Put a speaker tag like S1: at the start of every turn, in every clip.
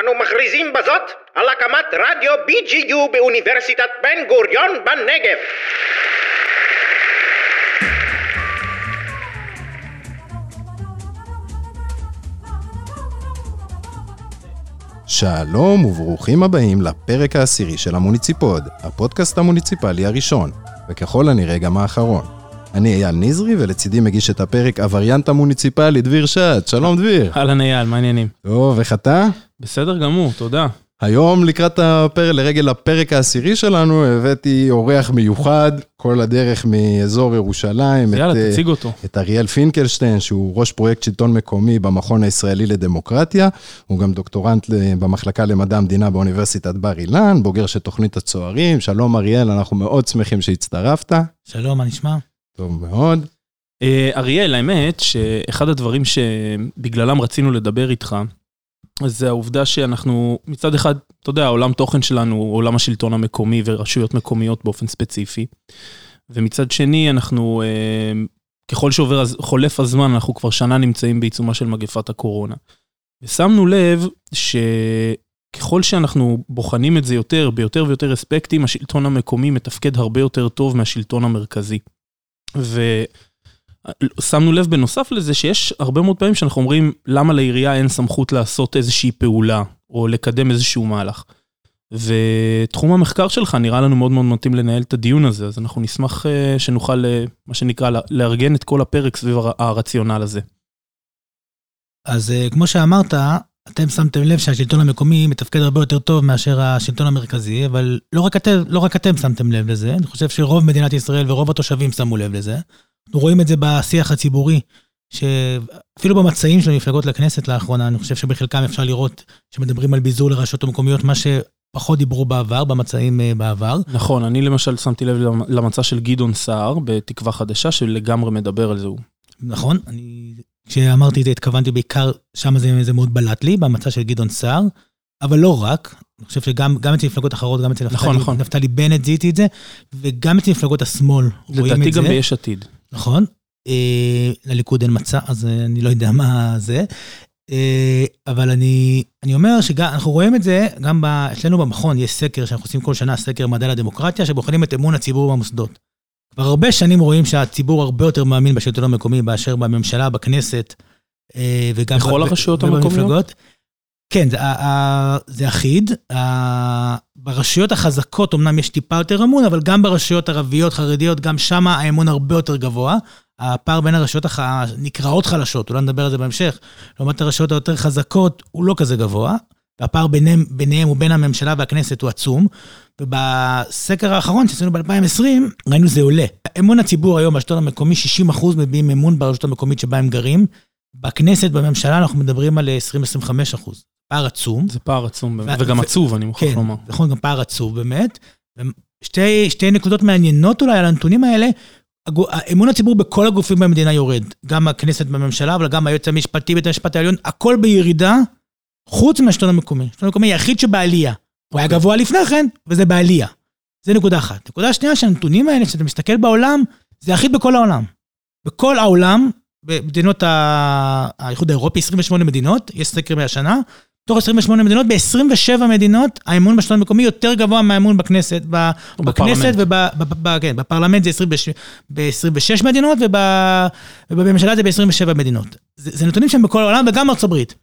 S1: אנו מכריזים בזאת על הקמת רדיו BGU באוניברסיטת בן גוריון בנגב.
S2: שלום וברוכים הבאים לפרק העשירי של המוניציפוד, הפודקאסט המוניציפלי הראשון, וככל הנראה גם האחרון. אני אייל נזרי, ולצידי מגיש את הפרק הווריאנט המוניציפלי, דביר שט. שלום דביר.
S3: אהלן אייל, מה העניינים?
S2: טוב, איך אתה?
S3: בסדר גמור, תודה.
S2: היום לקראת הפרק, לרגל הפרק העשירי שלנו, הבאתי אורח מיוחד, כל הדרך מאזור ירושלים.
S3: יאללה,
S2: את,
S3: תציג אותו.
S2: את אריאל פינקלשטיין, שהוא ראש פרויקט שלטון מקומי במכון הישראלי לדמוקרטיה. הוא גם דוקטורנט במחלקה למדע המדינה באוניברסיטת בר אילן, בוגר של תוכנית הצוערים. שלום אריאל, אנחנו מאוד שמחים שהצטרפת.
S4: שלום, מה נשמע?
S2: טוב מאוד.
S3: אה, אריאל, האמת שאחד הדברים שבגללם רצינו לדבר איתך, זה העובדה שאנחנו, מצד אחד, אתה יודע, העולם תוכן שלנו הוא עולם השלטון המקומי ורשויות מקומיות באופן ספציפי. ומצד שני, אנחנו, אה, ככל שעובר, חולף הזמן, אנחנו כבר שנה נמצאים בעיצומה של מגפת הקורונה. ושמנו לב שככל שאנחנו בוחנים את זה יותר, ביותר ויותר אספקטים, השלטון המקומי מתפקד הרבה יותר טוב מהשלטון המרכזי. ושמנו לב בנוסף לזה שיש הרבה מאוד פעמים שאנחנו אומרים למה לעירייה אין סמכות לעשות איזושהי פעולה או לקדם איזשהו מהלך. ותחום המחקר שלך נראה לנו מאוד מאוד מתאים לנהל את הדיון הזה, אז אנחנו נשמח שנוכל, מה שנקרא, לארגן את כל הפרק סביב הרציונל הזה.
S4: אז כמו שאמרת, אתם שמתם לב שהשלטון המקומי מתפקד הרבה יותר טוב מאשר השלטון המרכזי, אבל לא רק, אתם, לא רק אתם שמתם לב לזה, אני חושב שרוב מדינת ישראל ורוב התושבים שמו לב לזה. אנחנו רואים את זה בשיח הציבורי, שאפילו במצעים של המפלגות לכנסת לאחרונה, אני חושב שבחלקם אפשר לראות שמדברים על ביזור לרשויות המקומיות, מה שפחות דיברו בעבר, במצעים בעבר.
S3: נכון, אני למשל שמתי לב למצע של גדעון סער בתקווה חדשה, שלגמרי מדבר על זה.
S4: נכון, אני כשאמרתי את זה התכוונתי בעיקר, שם זה, זה מאוד בלט לי, במצע של גדעון סער, אבל לא רק, אני חושב שגם אצל מפלגות אחרות, גם אצל
S3: נכון,
S4: נפתלי,
S3: נכון.
S4: נפתלי בנט זיהיתי את זה, וגם אצל מפלגות השמאל רואים את זה.
S3: לדעתי גם ביש עתיד.
S4: נכון. אה, לליכוד אין מצע, אז אה, אני לא יודע מה זה. אה, אבל אני, אני אומר שאנחנו רואים את זה, גם ב, אצלנו במכון יש סקר שאנחנו עושים כל שנה, סקר מדע לדמוקרטיה, שבוחנים את אמון הציבור במוסדות. כבר הרבה שנים רואים שהציבור הרבה יותר מאמין בשלטון המקומי מאשר בממשלה, בכנסת, אה, וגם...
S3: בכל הרשויות. המקומיות?
S4: כן, זה, ה- ה- זה אחיד. ה- ברשויות החזקות אמנם יש טיפה יותר אמון, אבל גם ברשויות ערביות, חרדיות, גם שם האמון הרבה יותר גבוה. הפער בין הרשויות הח- הנקראות חלשות, אולי נדבר על זה בהמשך, לעומת הרשויות היותר חזקות, הוא לא כזה גבוה. והפער ביניהם, ביניהם ובין הממשלה והכנסת הוא עצום. ובסקר האחרון שעשינו ב-2020, ראינו זה עולה. אמון הציבור היום בשלטון המקומי, 60% מביעים אמון ברשות המקומית שבה הם גרים. בכנסת, בממשלה, אנחנו מדברים על 20-25%. פער עצום.
S3: זה פער עצום, באמת, וגם
S4: ו-
S3: עצוב, אני מוכרח
S4: כן,
S3: לומר.
S4: נכון, גם פער עצוב באמת. שתי, שתי נקודות מעניינות אולי על הנתונים האלה. אמון הציבור בכל הגופים במדינה יורד. גם הכנסת בממשלה, אבל גם היועץ המשפטי, בית המשפט העליון, הכל בירידה, חוץ מהשלטון המקומי. השלטון המקומי היחיד שבעלייה. הוא היה
S3: אוקיי.
S4: גבוה לפני כן, וזה בעלייה. זה נקודה אחת. נקודה שנייה, שהנתונים האלה, כשאתה מסתכל בעולם, זה אחיד בכל העולם. בכל העולם, במדינות האיחוד האירופי, 28 מדינות, יש סקר מהשנה, תוך 28 מדינות, ב-27 מדינות, האמון בשלטון המקומי יותר גבוה מהאמון בכנסת, בכנסת ובפרלמנט זה 26 ב-26 מדינות, וב- ובממשלה זה ב-27 מדינות. זה, זה נתונים שהם בכל העולם וגם ארצות הברית.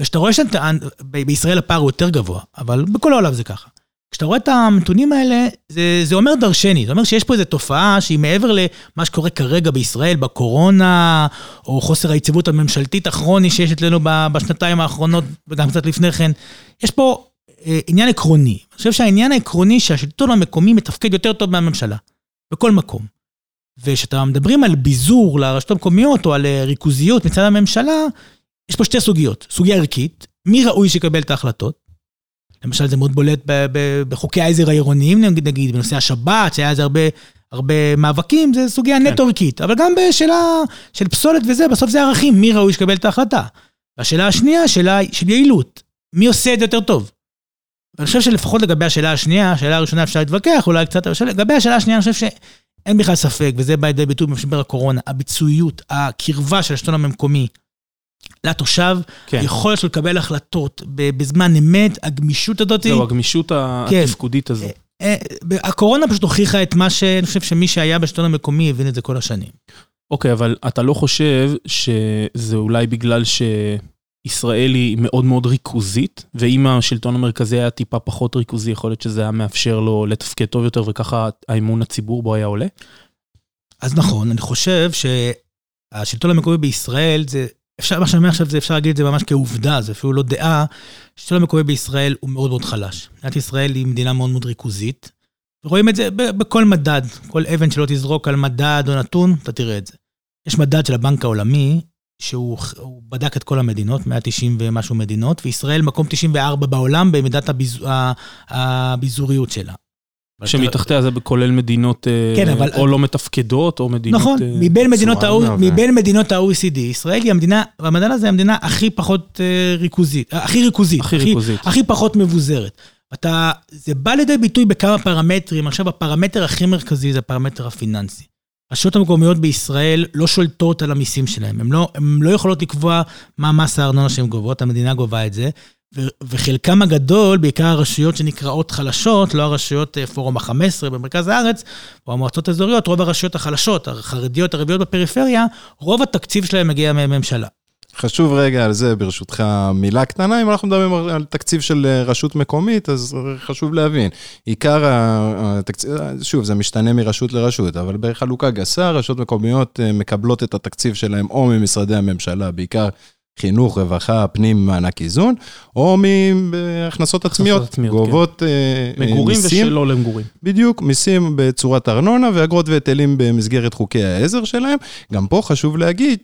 S4: וכשאתה רואה שבישראל הפער הוא יותר גבוה, אבל בכל העולם זה ככה. כשאתה רואה את הנתונים האלה, זה, זה אומר דרשני. זה אומר שיש פה איזו תופעה שהיא מעבר למה שקורה כרגע בישראל, בקורונה, או חוסר היציבות הממשלתית הכרוני שיש אצלנו בשנתיים האחרונות, וגם קצת לפני כן. יש פה אה, עניין עקרוני. אני חושב שהעניין העקרוני שהשלטון המקומי מתפקד יותר טוב מהממשלה, בכל מקום. וכשאתה מדברים על ביזור לרשתות המקומיות, או על אה, ריכוזיות מצד הממשלה, יש פה שתי סוגיות. סוגיה ערכית, מי ראוי שיקבל את ההחלטות? למשל, זה מאוד בולט בחוקי העזר העירוניים, נגיד, נגיד, בנושא השבת, שהיה איזה הרבה, הרבה מאבקים, זה סוגיה נטו ערכית. אבל גם בשאלה של פסולת וזה, בסוף זה ערכים, מי ראוי שיקבל את ההחלטה. והשאלה השנייה, שאלה של יעילות. מי עושה את זה יותר טוב? ואני חושב שלפחות לגבי השאלה השנייה, השאלה הראשונה אפשר להתווכח, אולי קצת, אבל לגבי השאלה השנייה, אני חושב שאין בכלל ספק, וזה בא לידי ביטוי במשבר הקורונה, הביצועיות, הקרבה של השלטון המקומי לתושב,
S3: כן.
S4: היכולת שלו לקבל החלטות בזמן אמת, הגמישות הזאת.
S3: זהו, הגמישות
S4: כן.
S3: התפקודית הזו.
S4: אה, הקורונה פשוט הוכיחה את מה שאני חושב שמי שהיה בשלטון המקומי הבין את זה כל השנים.
S3: אוקיי, אבל אתה לא חושב שזה אולי בגלל שישראל היא מאוד מאוד ריכוזית, ואם השלטון המרכזי היה טיפה פחות ריכוזי, יכול להיות שזה היה מאפשר לו לתפקד טוב יותר, וככה האמון הציבור בו היה עולה?
S4: אז נכון, אני חושב שהשלטון המקומי בישראל, זה, אפשר, מה שאני אומר עכשיו, זה אפשר להגיד את זה ממש כעובדה, זה אפילו לא דעה. השלטון המקומי בישראל הוא מאוד מאוד חלש. מדינת ישראל היא מדינה מאוד מאוד ריכוזית. רואים את זה בכל מדד, כל אבן שלא תזרוק על מדד או נתון, אתה תראה את זה. יש מדד של הבנק העולמי, שהוא הוא בדק את כל המדינות, 190 ומשהו מדינות, וישראל מקום 94 בעולם במידת הביז, הביזוריות שלה.
S3: שמתחתיה זה כולל מדינות אה,
S4: כן, אבל-
S3: או לא מתפקדות, או מדינות...
S4: נכון,
S3: אה,
S4: מבין מדינות, ה-. מבין מדינות ה-OECD, ישראל היא המדינה, והמדען הזה המדינה הכי פחות אה, ריכוזית, הכי ריכוזית,
S3: הכי ריכוזית.
S4: הכי פחות מבוזרת. אתה, זה בא לידי ביטוי בכמה פרמטרים, עכשיו הפרמטר הכי מרכזי זה הפרמטר הפיננסי. הרשויות המקומיות בישראל לא שולטות על המיסים שלהם, הן לא, לא יכולות לקבוע מה מס הארנונה שהן גובות, המדינה גובה את זה, וחלקם הגדול, בעיקר הרשויות שנקראות חלשות, לא הרשויות אה, פורום ה-15 במרכז הארץ, או המועצות האזוריות, רוב הרשויות החלשות, החרדיות, הערביות בפריפריה, רוב התקציב שלהם מגיע מהממשלה.
S2: חשוב רגע על זה, ברשותך, מילה קטנה, אם אנחנו מדברים על- תקציב של אה, רשות מקומית, אז חשוב להבין. עיקר התקציב, שוב, זה משתנה מרשות לרשות, אבל בחלוקה גסה, רשויות מקומיות אה, מקבלות את התקציב שלהם או ממשרדי הממשלה, בעיקר חינוך, רווחה, פנים, מענק איזון, או מהכנסות עצמיות,
S3: עצמיות,
S2: גובות אה, אה,
S3: מגורים
S2: מיסים.
S3: ושלא למגורים.
S2: בדיוק, מיסים בצורת ארנונה ואגרות והיטלים במסגרת חוקי העזר שלהם. גם פה חשוב להגיד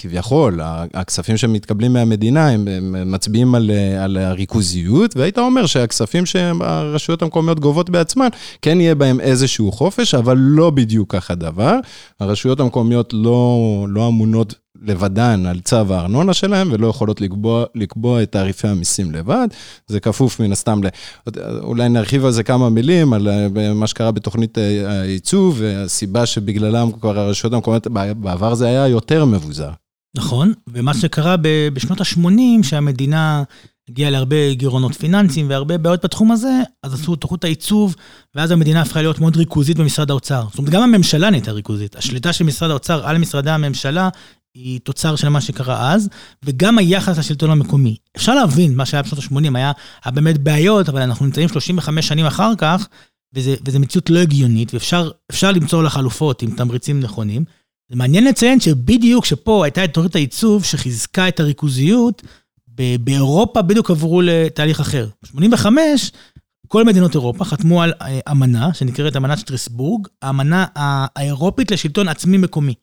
S2: שכביכול, הכספים שמתקבלים מהמדינה, הם הם מצביעים על, אה, על הריכוזיות, והיית אומר שהכספים שהרשויות המקומיות גובות בעצמן, כן יהיה בהם איזשהו חופש, אבל לא בדיוק כך הדבר. הרשויות המקומיות לא, לא אמונות לבדן על צו הארנונה שלהם, ולא יכולות לקבוע, לקבוע את תעריפי המיסים לבד. זה כפוף מן הסתם ל... אולי נרחיב על זה כמה מילים, על אה, מה שקרה בתוכנית אה, הייצוב, והסיבה שבגללם כבר הרשויות המקומיות, בעבר זה היה יותר מבוזר.
S4: נכון, ומה שקרה ב- בשנות ה-80, שהמדינה הגיעה להרבה גירעונות פיננסיים והרבה בעיות בתחום הזה, אז עשו תוכנית העיצוב, ואז המדינה הפכה להיות מאוד ריכוזית במשרד האוצר. זאת אומרת, גם הממשלה נהייתה ריכוזית. השליטה של משרד האוצר על משרדי הממשלה היא תוצר של מה שקרה אז, וגם היחס לשלטון המקומי. אפשר להבין, מה שהיה בשנות ה-80 היה, היה באמת בעיות, אבל אנחנו נמצאים 35 שנים אחר כך, וזה מציאות לא הגיונית, ואפשר אפשר למצוא לה חלופות עם תמריצים נכונים. זה מעניין לציין שבדיוק שפה הייתה את תוכנית העיצוב שחיזקה את הריכוזיות, באירופה בדיוק עברו לתהליך אחר. ב-85, כל מדינות אירופה חתמו על אה, אמנה שנקראת אמנת שטרסבורג, האמנה האירופית לשלטון עצמי מקומי.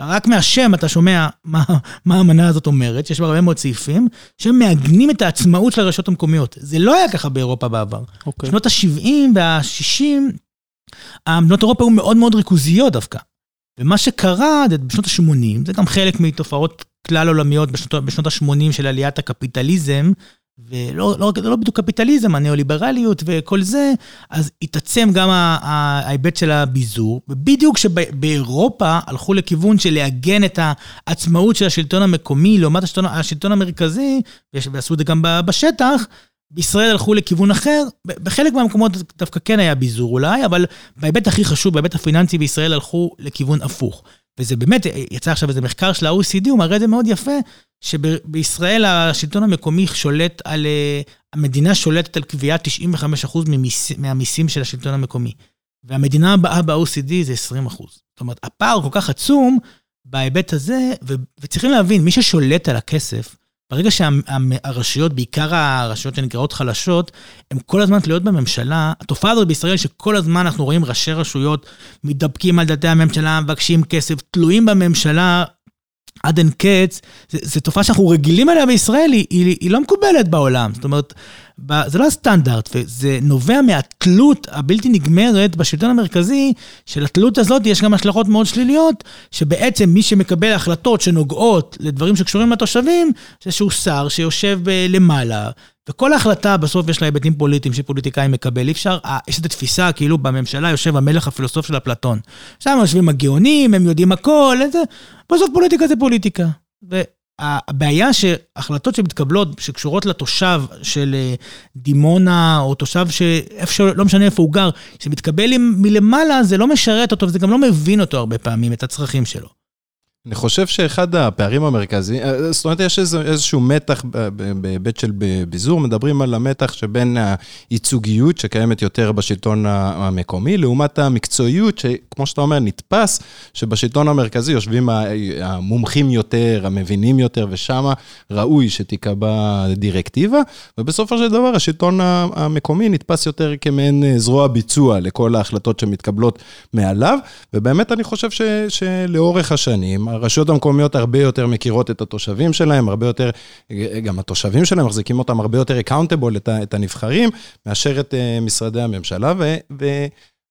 S4: רק מהשם אתה שומע מה, מה האמנה הזאת אומרת, שיש בה הרבה מאוד סעיפים, שמעגנים את העצמאות של הרשויות המקומיות. זה לא היה ככה באירופה בעבר.
S3: אוקיי.
S4: בשנות ה-70 וה-60, המדינות אירופה היו מאוד מאוד ריכוזיות דווקא. ומה שקרה בשנות ה-80, זה גם חלק מתופעות כלל עולמיות בשנות, בשנות ה-80 של עליית הקפיטליזם, ולא לא, לא בדיוק קפיטליזם, הניאו-ליברליות וכל זה, אז התעצם גם ההיבט של הביזור, ובדיוק שבאירופה הלכו לכיוון של לעגן את העצמאות של השלטון המקומי לעומת השלטון, השלטון המרכזי, ועשו את זה גם בשטח, בישראל הלכו לכיוון אחר, בחלק מהמקומות דווקא כן היה ביזור אולי, אבל בהיבט הכי חשוב, בהיבט הפיננסי בישראל הלכו לכיוון הפוך. וזה באמת, יצא עכשיו איזה מחקר של ה-OECD, הוא מראה את זה מאוד יפה, שבישראל השלטון המקומי שולט על, אה, המדינה שולטת על קביעת 95% ממיס, מהמיסים של השלטון המקומי. והמדינה הבאה ב-OECD זה 20%. זאת אומרת, הפער כל כך עצום בהיבט הזה, ו- וצריכים להבין, מי ששולט על הכסף, ברגע שהרשויות, בעיקר הרשויות שנקראות חלשות, הן כל הזמן תלויות בממשלה, התופעה הזאת בישראל שכל הזמן אנחנו רואים ראשי רשויות מתדפקים על דלתי הממשלה, מבקשים כסף, תלויים בממשלה עד אין קץ, זו תופעה שאנחנו רגילים אליה בישראל, היא, היא, היא לא מקובלת בעולם. זאת אומרת, ב, זה לא הסטנדרט, וזה נובע מהתלות הבלתי נגמרת בשלטון המרכזי, שלתלות הזאת יש גם השלכות מאוד שליליות, שבעצם מי שמקבל החלטות שנוגעות לדברים שקשורים לתושבים, זה שהוא שר שיושב ב- למעלה, וכל החלטה בסוף יש לה היבטים פוליטיים שפוליטיקאי מקבל. אי אפשר, אה, יש את התפיסה כאילו בממשלה יושב המלך הפילוסוף של אפלטון. שם יושבים הגאונים, הם יודעים הכל, איזה... בסוף פוליטיקה זה פוליטיקה. והבעיה שהחלטות שמתקבלות, שקשורות לתושב של אה, דימונה, או תושב שאיפה שלא משנה איפה הוא גר, שמתקבל מלמעלה, זה לא משרת אותו, וזה גם לא מבין אותו הרבה פעמים, את הצרכים שלו.
S2: אני חושב שאחד הפערים המרכזיים, אה, זאת אומרת, יש איזשהו מתח בהיבט של ביזור, מדברים על המתח שבין הייצוגיות שקיימת יותר בשלטון המקומי, לעומת המקצועיות, שכמו שאתה אומר, נתפס שבשלטון המרכזי יושבים המומחים יותר, המבינים יותר, ושם ראוי שתיקבע דירקטיבה, ובסופו של דבר השלטון המקומי נתפס יותר כמעין זרוע ביצוע לכל ההחלטות שמתקבלות מעליו, ובאמת אני חושב ש, שלאורך השנים, הרשויות המקומיות הרבה יותר מכירות את התושבים שלהם, הרבה יותר, גם התושבים שלהם מחזיקים אותם הרבה יותר accountable, את הנבחרים, מאשר את אה, משרדי הממשלה, ו... ו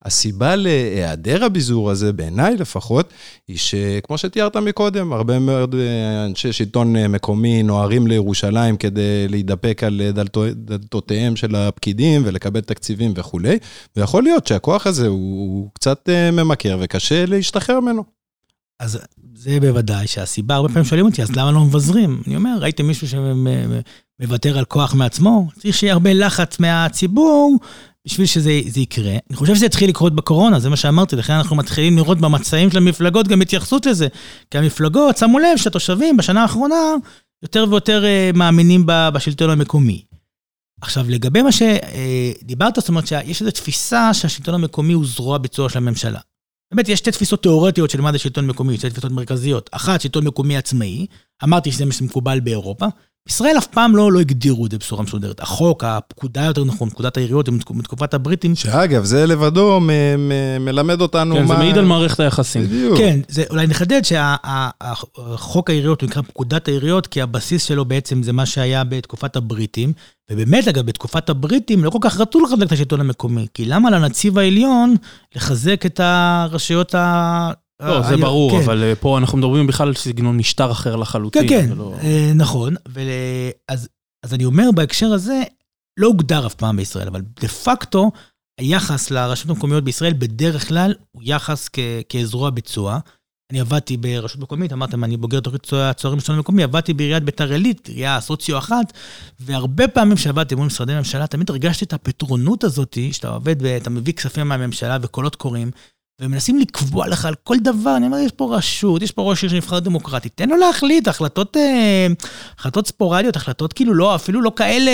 S2: הסיבה להיעדר הביזור הזה, בעיניי לפחות, היא שכמו שתיארת מקודם, הרבה מאוד אה, אנשי שלטון אה, מקומי נוהרים לירושלים כדי להידפק על דלתותיהם של הפקידים ולקבל תקציבים וכולי, ויכול להיות שהכוח הזה הוא קצת ממכר וקשה להשתחרר ממנו.
S4: אז זה בוודאי שהסיבה, הרבה פעמים שואלים אותי, אז למה לא מבזרים? אני אומר, ראיתם מישהו שמוותר על כוח מעצמו? צריך שיהיה הרבה לחץ מהציבור בשביל שזה יקרה. אני חושב שזה התחיל לקרות בקורונה, זה מה שאמרתי, לכן אנחנו מתחילים לראות במצעים של המפלגות גם התייחסות לזה. כי המפלגות שמו לב שהתושבים בשנה האחרונה יותר ויותר אה, מאמינים בשלטון המקומי. עכשיו, לגבי מה שדיברת, זאת אומרת שיש איזו תפיסה שהשלטון המקומי הוא זרוע ביצוע של הממשלה. באמת, יש שתי תפיסות תיאורטיות של מה זה שלטון מקומי, שתי תפיסות מרכזיות. אחת, שלטון מקומי עצמאי, אמרתי שזה מה שמקובל באירופה. ישראל אף פעם לא, לא הגדירו את זה בצורה מסודרת. החוק, הפקודה יותר נכון, פקודת העיריות מתקופת הבריטים.
S2: שאגב, זה לבדו מ- מ- מלמד אותנו
S3: כן, מה... כן, זה מעיד על מערכת היחסים.
S2: בדיוק.
S4: כן, זה, אולי נחדד שהחוק העיריות הוא נקרא פקודת העיריות, כי הבסיס שלו בעצם זה מה שהיה בתקופת הבריטים. ובאמת, אגב, בתקופת הבריטים לא כל כך רצו לחזק את השלטון המקומי, כי למה לנציב העליון לחזק את הרשויות ה...
S3: לא, זה ברור, כן. אבל אה, פה אנחנו מדברים בכלל על סגנון משטר אחר לחלוטין.
S4: כן, כן, ולא... אה, נכון. אז, אז אני אומר בהקשר הזה, לא הוגדר אף פעם בישראל, אבל דה פקטו, היחס לרשויות המקומיות בישראל בדרך כלל הוא יחס כ, כזרוע ביצוע. אני עבדתי ברשות מקומית, אמרתם, אני בוגר תוכנית הצוערים בשלטון המקומי, עבדתי בעיריית ביתר עילית, עירייה סוציו אחת, והרבה פעמים שעבדתי מול משרדי ממשלה, תמיד הרגשתי את הפטרונות הזאת, שאתה עובד ואתה מביא כספים מהממשלה וקולות קוראים, ומנסים לקבוע לך על כל דבר, אני אומר, יש פה רשות, יש פה ראש עיר שנבחר דמוקרטית, תן לו להחליט, החלטות, אה, החלטות ספורדיות, החלטות כאילו לא, אפילו לא כאלה,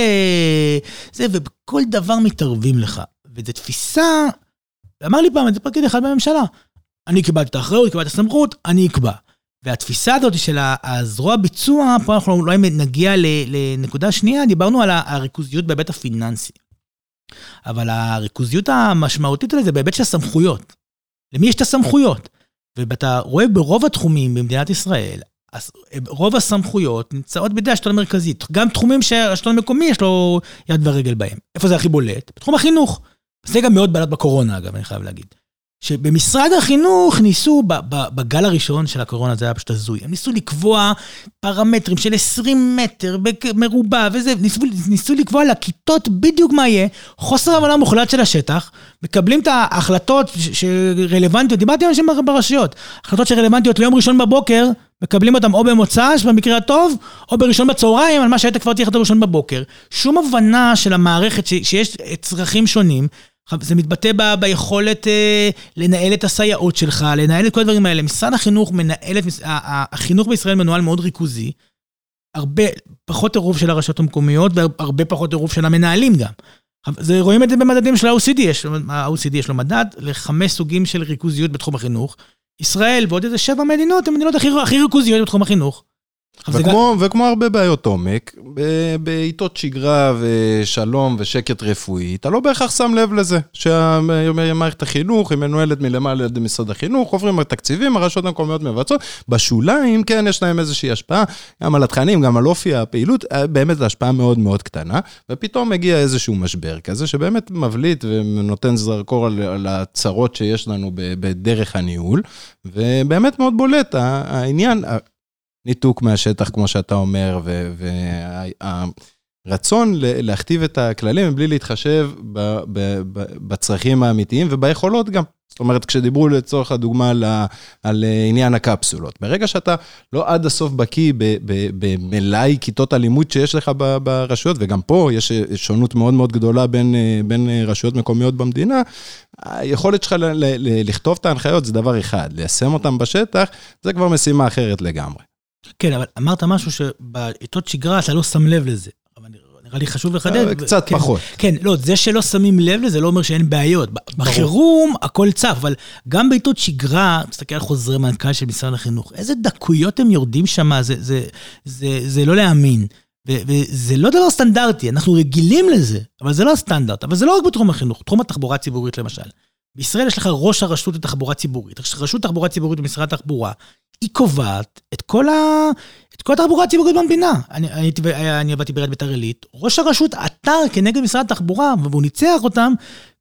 S4: זה, ובכל דבר מתערבים לך. וזו תפיסה, אמר לי פעם, איזה פקיד אחד בממשלה, אני קיבלתי את האחריות, קיבלתי את הסמכות, אני אקבע. והתפיסה הזאת של הזרוע ביצוע, פה אנחנו אולי נגיע לנקודה שנייה, דיברנו על הריכוזיות בהיבט הפיננסי. אבל הריכוזיות המשמעותית לזה בהיבט של הסמכויות. למי יש את הסמכויות? ואתה רואה ברוב התחומים במדינת ישראל, רוב הסמכויות נמצאות בידי השלטון המרכזי. גם תחומים שהשלטון המקומי יש לו יד ורגל בהם. איפה זה הכי בולט? בתחום החינוך. זה גם מאוד בלט בקורונה, אגב, אני חייב להגיד. שבמשרד החינוך ניסו, בגל הראשון של הקורונה, זה היה פשוט הזוי, הם ניסו לקבוע פרמטרים של 20 מטר מרובע וזה, ניסו, ניסו לקבוע לכיתות בדיוק מה יהיה, חוסר הבנה מוחלט של השטח, מקבלים את ההחלטות שרלוונטיות, דיברתי עם אנשים ברשויות, החלטות שרלוונטיות ליום ראשון בבוקר, מקבלים אותם או במוצ"ש, במקרה הטוב, או בראשון בצהריים, על מה שהיית כבר תהיה ראשון בבוקר. שום הבנה של המערכת שיש צרכים שונים, זה מתבטא ב, ביכולת אה, לנהל את הסייעות שלך, לנהל את כל הדברים האלה. משרד החינוך מנהל את... החינוך בישראל מנוהל מאוד ריכוזי. הרבה פחות עירוב של הרשויות המקומיות והרבה פחות עירוב של המנהלים גם. זה, רואים את זה במדדים של ה-OCD, יש, ה-OCD יש לו מדד לחמש סוגים של ריכוזיות בתחום החינוך. ישראל ועוד איזה שבע מדינות הן המדינות הכי, הכי ריכוזיות בתחום החינוך.
S2: וכמו, גם... וכמו הרבה בעיות עומק, בעיתות שגרה ושלום ושקט רפואי, אתה לא בהכרח שם לב לזה, שמערכת החינוך היא מנוהלת מלמעלה על ידי משרד החינוך, עוברים התקציבים, הרשויות המקומיות מבצעות, בשוליים, כן, יש להם איזושהי השפעה, גם על התכנים, גם על אופי הפעילות, אה, באמת זו השפעה מאוד מאוד קטנה, ופתאום מגיע איזשהו משבר כזה, שבאמת מבליט ונותן זרקור על, על הצרות שיש לנו בדרך הניהול, ובאמת מאוד בולט העניין, ניתוק מהשטח, כמו שאתה אומר, והרצון להכתיב את הכללים מבלי להתחשב בצרכים האמיתיים וביכולות גם. זאת אומרת, כשדיברו לצורך הדוגמה על, על עניין הקפסולות, ברגע שאתה לא עד הסוף בקיא במלאי כיתות הלימוד שיש לך ברשויות, וגם פה יש שונות מאוד מאוד גדולה בין, בין רשויות מקומיות במדינה, היכולת שלך לכתוב את ההנחיות זה דבר אחד, ליישם אותן בשטח, זה כבר משימה אחרת לגמרי.
S4: כן, אבל אמרת משהו שבעיתות שגרה אתה לא שם לב לזה. אבל נראה לי חשוב לחדד.
S2: אה, קצת
S4: כן,
S2: פחות.
S4: כן, לא, זה שלא שמים לב לזה לא אומר שאין בעיות. בחירום הכל צף, אבל גם בעיתות שגרה, תסתכל על חוזרי מנכ"ל של משרד החינוך, איזה דקויות הם יורדים שם, זה, זה, זה, זה לא להאמין. ו- וזה לא דבר סטנדרטי, אנחנו רגילים לזה, אבל זה לא הסטנדרט. אבל זה לא רק בתחום החינוך, תחום התחבורה הציבורית למשל. בישראל יש לך ראש הרשות לתחבורה ציבורית. רשות תחבורה ציבורית במשרד התחבורה, היא קובעת את כל, ה... את כל התחבורה הציבורית במדינה. אני, הייתי, אני עבדתי בעיריית ביתר עילית, ראש הרשות עתר כנגד משרד התחבורה, והוא ניצח אותם,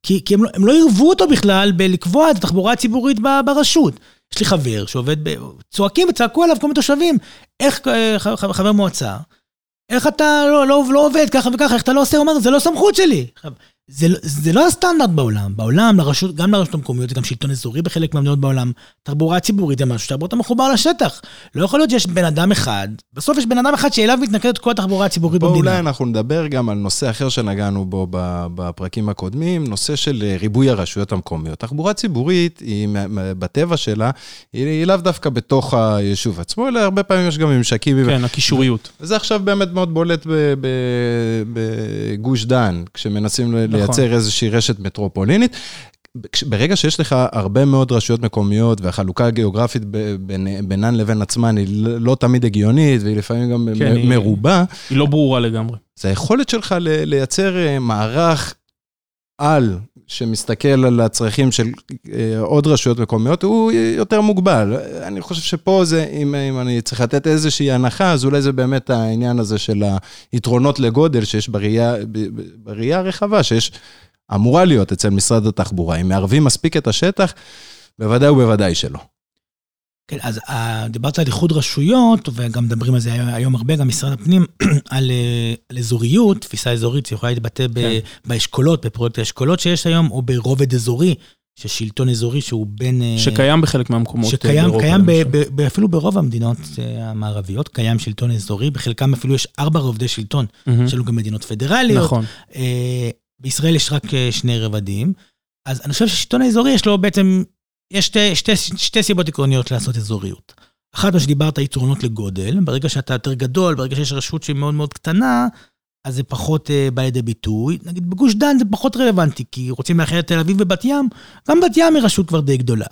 S4: כי, כי הם, לא, הם לא ערבו אותו בכלל בלקבוע את התחבורה הציבורית ברשות. יש לי חבר שעובד, ב... צועקים וצעקו עליו כל מיני תושבים, איך אה, חבר מועצה, איך אתה לא, לא, לא עובד ככה וככה, איך אתה לא עושה? הוא אומר, זה לא סמכות שלי. זה, לא- זה לא הסטנדרט בעולם. בעולם, לרשות, גם לרשות המקומיות, וגם שלטון אזורי בחלק מהמדינות בעולם, תחבורה ציבורית זה משהו שהרבה יותר מחובר לשטח. לא יכול להיות שיש בן אדם אחד, בסוף יש בן אדם אחד שאליו מתנקדת כל התחבורה הציבורית
S2: בואו
S4: במדינה.
S2: אולי אנחנו נדבר גם על נושא אחר שנגענו בו ב- בפרקים הקודמים, נושא של אה, ריבוי הרשויות המקומיות. תחבורה ציבורית, היא, בטבע שלה, היא, היא לאו דווקא בתוך היישוב עצמו, אלא הרבה פעמים יש גם ממשקים.
S3: כן, הקישוריות.
S2: וזה עכשיו באמת מאוד בולט ב- ב- בגוש דן, כשמנסים
S3: נכון.
S2: לייצר איזושהי רשת מטרופולינית. ברגע שיש לך הרבה מאוד רשויות מקומיות והחלוקה הגיאוגרפית בין- בינן לבין עצמן היא לא תמיד הגיונית והיא לפעמים גם
S3: כן,
S2: מ-
S3: היא-
S2: מרובה,
S3: היא לא ברורה לגמרי.
S2: זה היכולת שלך לייצר אה, מערך על שמסתכל על הצרכים של אה, עוד רשויות מקומיות, הוא יותר מוגבל. אני חושב שפה זה, אם, אם אני צריך לתת איזושהי הנחה, אז אולי זה באמת העניין הזה של היתרונות לגודל שיש בראייה, בראייה הרחבה, שיש, אמורה להיות אצל משרד התחבורה. אם מערבים מספיק את השטח, בוודאי ובוודאי שלא.
S4: כן, אז אה, דיברת על איחוד רשויות, וגם מדברים על זה היום הרבה, גם משרד הפנים, על, אה, על אזוריות, תפיסה אזורית שיכולה להתבטא
S3: כן.
S4: באשכולות, בפרויקט האשכולות שיש היום, או ברובד אזורי, של שלטון אזורי שהוא בין... אה,
S3: שקיים בחלק מהמקומות.
S4: שקיים,
S3: באירופה,
S4: קיים ב. ב, ב, אפילו ברוב המדינות המערביות, קיים שלטון אזורי, בחלקם אפילו יש ארבע רובדי שלטון,
S3: מהמם.
S4: יש לנו גם מדינות פדרליות.
S3: נכון.
S4: בישראל יש רק שני רבדים, אז אני חושב שהשלטון האזורי יש לו בעצם, יש שתי, שתי, שתי סיבות עקרוניות לעשות אזוריות. אחת, מה שדיברת, יתרונות לגודל, ברגע שאתה יותר גדול, ברגע שיש רשות שהיא מאוד מאוד קטנה, אז זה פחות אה, בא לידי ביטוי. נגיד בגוש דן זה פחות רלוונטי, כי רוצים לאחר את תל אביב ובת ים, גם בת ים היא רשות כבר די גדולה.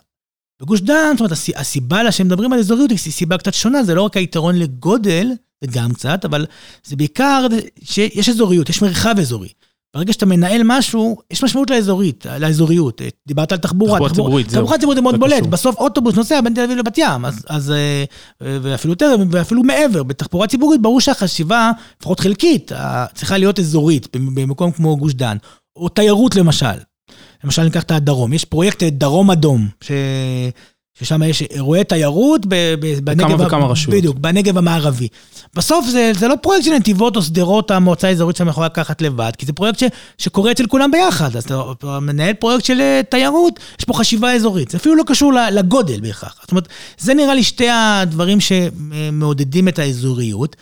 S4: בגוש דן, זאת אומרת, הס- הסיבה לה שמדברים על אזוריות היא סיבה קצת שונה, זה לא רק היתרון לגודל, זה גם קצת, אבל זה בעיקר שיש אזוריות, יש מרחב אזורי. ברגע שאתה מנהל משהו, יש משמעות לאזורית, לאזוריות. דיברת על תחבורה.
S3: תחבורה ציבורית, זהו.
S4: תחבורה ציבורית זה מאוד בולט. בסוף אוטובוס נוסע בין תל אביב לבת ים, אז, אז אה, ואפילו יותר, ואפילו מעבר. בתחבורה ציבורית ברור שהחשיבה, לפחות חלקית, אה, צריכה להיות אזורית, במקום כמו גוש דן. או תיירות למשל. למשל ניקח את הדרום, יש פרויקט אה, דרום אדום, ש... ששם יש אירועי תיירות ב- ב- בנגב,
S3: וכמה רשויות.
S4: בדיוק, בנגב המערבי. בסוף זה, זה לא פרויקט של נתיבות או שדרות, המועצה האזורית שם יכולה לקחת לבד, כי זה פרויקט ש, שקורה אצל כולם ביחד. אז אתה מנהל פרויקט של אה, תיירות, יש פה חשיבה אזורית. זה אפילו לא קשור לגודל בהכרח. זאת אומרת, זה נראה לי שתי הדברים שמעודדים את האזוריות.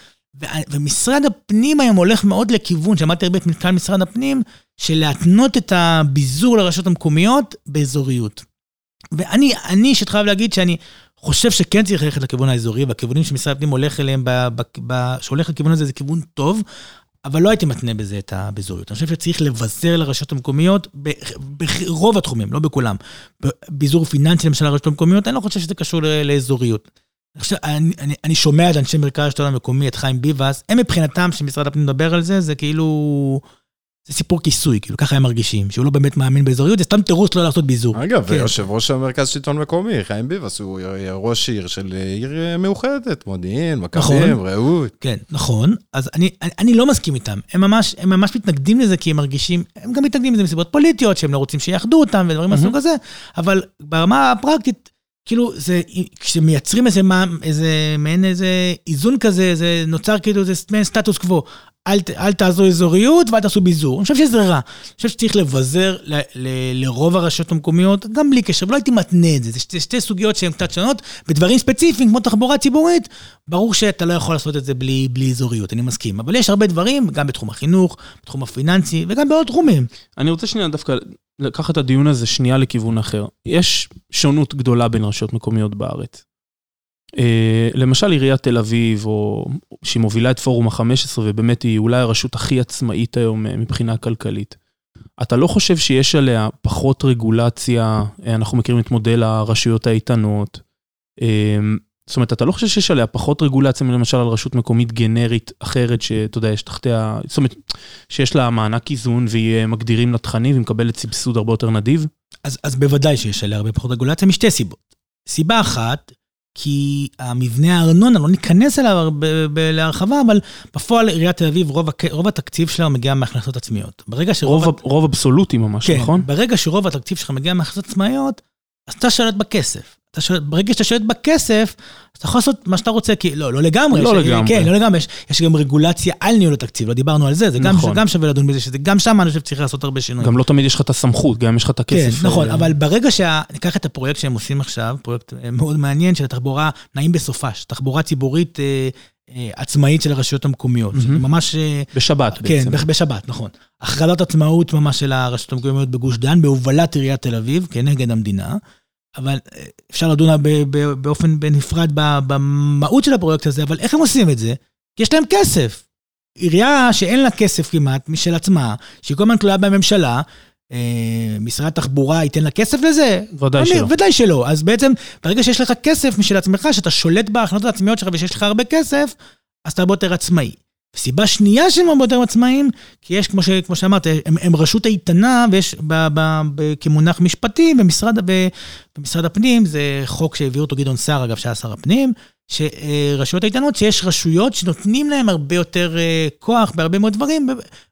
S4: ומשרד הפנים היום הולך מאוד לכיוון, שמעתי הרבה את מנכ"ל משרד הפנים, של להתנות את הביזור לרשויות המקומיות באזוריות. ואני, אני אישית חייב להגיד שאני חושב שכן צריך ללכת לכיוון האזורי, והכיוונים שמשרד הפנים הולך אליהם, ב, ב, ב, שהולך לכיוון הזה זה כיוון טוב, אבל לא הייתי מתנה בזה את הבזוריות. אני חושב שצריך לבזר לרשויות המקומיות ברוב התחומים, לא בכולם. ביזור פיננסי למשל לרשויות המקומיות, אני לא חושב שזה קשור לאזוריות. חושב, אני, אני, אני שומע את אנשי מרכז השלטון המקומי, את חיים ביבס, הם מבחינתם, שמשרד הפנים מדבר על זה, זה כאילו... זה סיפור כיסוי, כאילו, ככה הם מרגישים, שהוא לא באמת מאמין באזוריות, זה סתם תירוץ לא לעשות ביזור.
S2: אגב,
S4: כן.
S2: יושב ראש המרכז שלטון מקומי, חיים ביבס, הוא ראש עיר של עיר מאוחדת, מודיעין, מכבים,
S4: נכון.
S2: רעות.
S4: כן, נכון. אז אני, אני, אני לא מסכים איתם. הם ממש, הם ממש מתנגדים לזה כי הם מרגישים, הם גם מתנגדים לזה מסיבות פוליטיות, שהם לא רוצים שיאחדו אותם ודברים מהסוג הזה, אבל ברמה הפרקטית, כאילו, זה, כשמייצרים איזה, מה- איזה, מעין איזה איזון כזה, זה נוצר כאילו איזה מעין סטטוס קוו. אל, אל תעשו אזוריות ואל תעשו ביזור. אני חושב שזה רע. אני חושב שצריך לבזר ל, ל, לרוב הרשויות המקומיות, גם בלי קשר, ולא הייתי מתנה את זה. זה שתי, שתי סוגיות שהן קצת שונות. בדברים ספציפיים, כמו תחבורה ציבורית, ברור שאתה לא יכול לעשות את זה בלי, בלי אזוריות, אני מסכים. אבל יש הרבה דברים, גם בתחום החינוך, בתחום הפיננסי, וגם בעוד תחומים.
S3: אני רוצה שנייה דווקא לקחת את הדיון הזה שנייה לכיוון אחר. יש שונות גדולה בין רשויות מקומיות בארץ. אה, למשל עיריית תל אביב, או שהיא מובילה את פורום ה-15, ובאמת היא אולי הרשות הכי עצמאית היום אה, מבחינה כלכלית. אתה לא חושב שיש עליה פחות רגולציה, אה, אנחנו מכירים את מודל הרשויות האיתנות. זאת אומרת, אתה לא חושב שיש עליה פחות רגולציה מלמשל על רשות מקומית גנרית אחרת, שאתה יודע, יש תחתיה, זאת אומרת, שיש לה מענק איזון והיא מגדירים לה תכנים והיא מקבלת סבסוד הרבה יותר נדיב?
S4: אז, אז בוודאי שיש עליה הרבה פחות רגולציה, משתי סיבות. סיבה אחת, כי המבנה הארנונה, לא ניכנס אליו להרחבה, אבל בפועל עיריית תל אביב, רוב, רוב התקציב שלה מגיע מהכנסות עצמיות. ברגע שרוב...
S3: רוב, רוב אבסולוטי ממש,
S4: כן,
S3: נכון?
S4: ברגע שרוב התקציב שלך מגיע מהכנסות עצמאיות, אז אתה שולט בכסף. ברגע שאתה שולט בכסף, אתה יכול לעשות מה שאתה רוצה, כי לא, לא לגמרי.
S3: לא
S4: יש,
S3: לגמרי.
S4: כן, לא לגמרי. יש, יש גם רגולציה על ניהול התקציב, לא דיברנו על זה, זה גם,
S3: נכון.
S4: גם שווה לדון בזה, שזה גם שם אני חושב שצריך לעשות הרבה שינויים.
S3: גם לא תמיד יש לך את הסמכות, גם יש לך את
S4: כן,
S3: הכסף.
S4: נכון,
S3: אה,
S4: אבל ברגע שה... ניקח את הפרויקט שהם עושים עכשיו, פרויקט אה, מאוד מעניין של התחבורה, נעים בסופש, תחבורה ציבורית אה, אה, עצמאית של הרשויות המקומיות. שזה ממש... אה,
S3: בשבת
S4: כן,
S3: בעצם.
S4: בש- בשבת, נכון. הכרזת עצמאות ממש של הרשויות המקומיות בגוש דן, בהובלת עיריית תל אביב, כנגד המדינה. אבל אה, אפשר לדון באופן בנפרד במהות של הפרויקט הזה, אבל איך הם עושים את זה? כי יש להם כסף. עירייה שאין לה כסף כמעט משל עצמה, שהיא כל הזמן תלויה בממשלה, אה, משרד התחבורה ייתן לה כסף לזה?
S3: ודאי
S4: אני-
S3: שלא.
S4: ודאי שלא. אז בעצם, ברגע שיש לך כסף משל עצמך, שאתה שולט בהכנסות העצמיות שלך ושיש לך הרבה כסף, אז אתה הרבה יותר עצמאי. סיבה שנייה שהם הרבה יותר עצמאיים, כי יש, כמו, ש, כמו שאמרת, הם, הם רשות איתנה, ויש ב, ב, ב, כמונח משפטי במשרד, ב, במשרד הפנים, זה חוק שהעביר אותו גדעון סער, אגב, שהיה שר הפנים, שרשויות איתנות, שיש רשויות שנותנים להם הרבה יותר אה, כוח בהרבה מאוד דברים,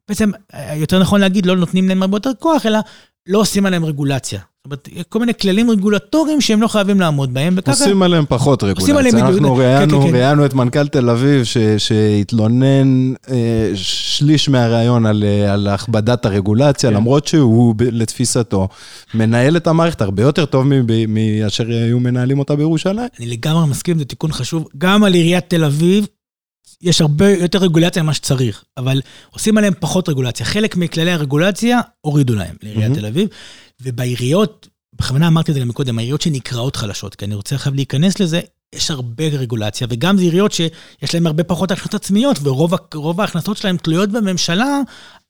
S4: בעצם, אה, יותר נכון להגיד, לא נותנים להם הרבה יותר כוח, אלא לא עושים עליהם רגולציה. זאת אומרת, כל מיני כללים רגולטוריים שהם לא חייבים לעמוד בהם, וככה...
S2: עושים עליהם פחות רגולציה.
S4: עליהם
S2: אנחנו ראיינו
S4: כן, כן, כן.
S2: את מנכ"ל תל אביב, ש- שהתלונן אה, שליש מהראיון על אה, על הכבדת הרגולציה,
S3: כן.
S2: למרות שהוא, לתפיסתו, מנהל את המערכת הרבה יותר טוב מאשר היו מנהלים אותה בירושלים.
S4: אני לגמרי מסכים, זה תיקון חשוב. גם על עיריית תל אביב, יש הרבה יותר רגולציה ממה שצריך, אבל עושים עליהם פחות רגולציה. חלק מכללי הרגולציה, הורידו להם לעיריית
S2: מהמם.
S4: תל אביב. ובעיריות, בכוונה אמרתי את זה גם מקודם, העיריות שנקראות חלשות, כי אני רוצה עכשיו להיכנס לזה, יש הרבה רגולציה, וגם זה עיריות שיש להן הרבה פחות הכנסות עצמיות, ורוב ההכנסות שלהן תלויות בממשלה,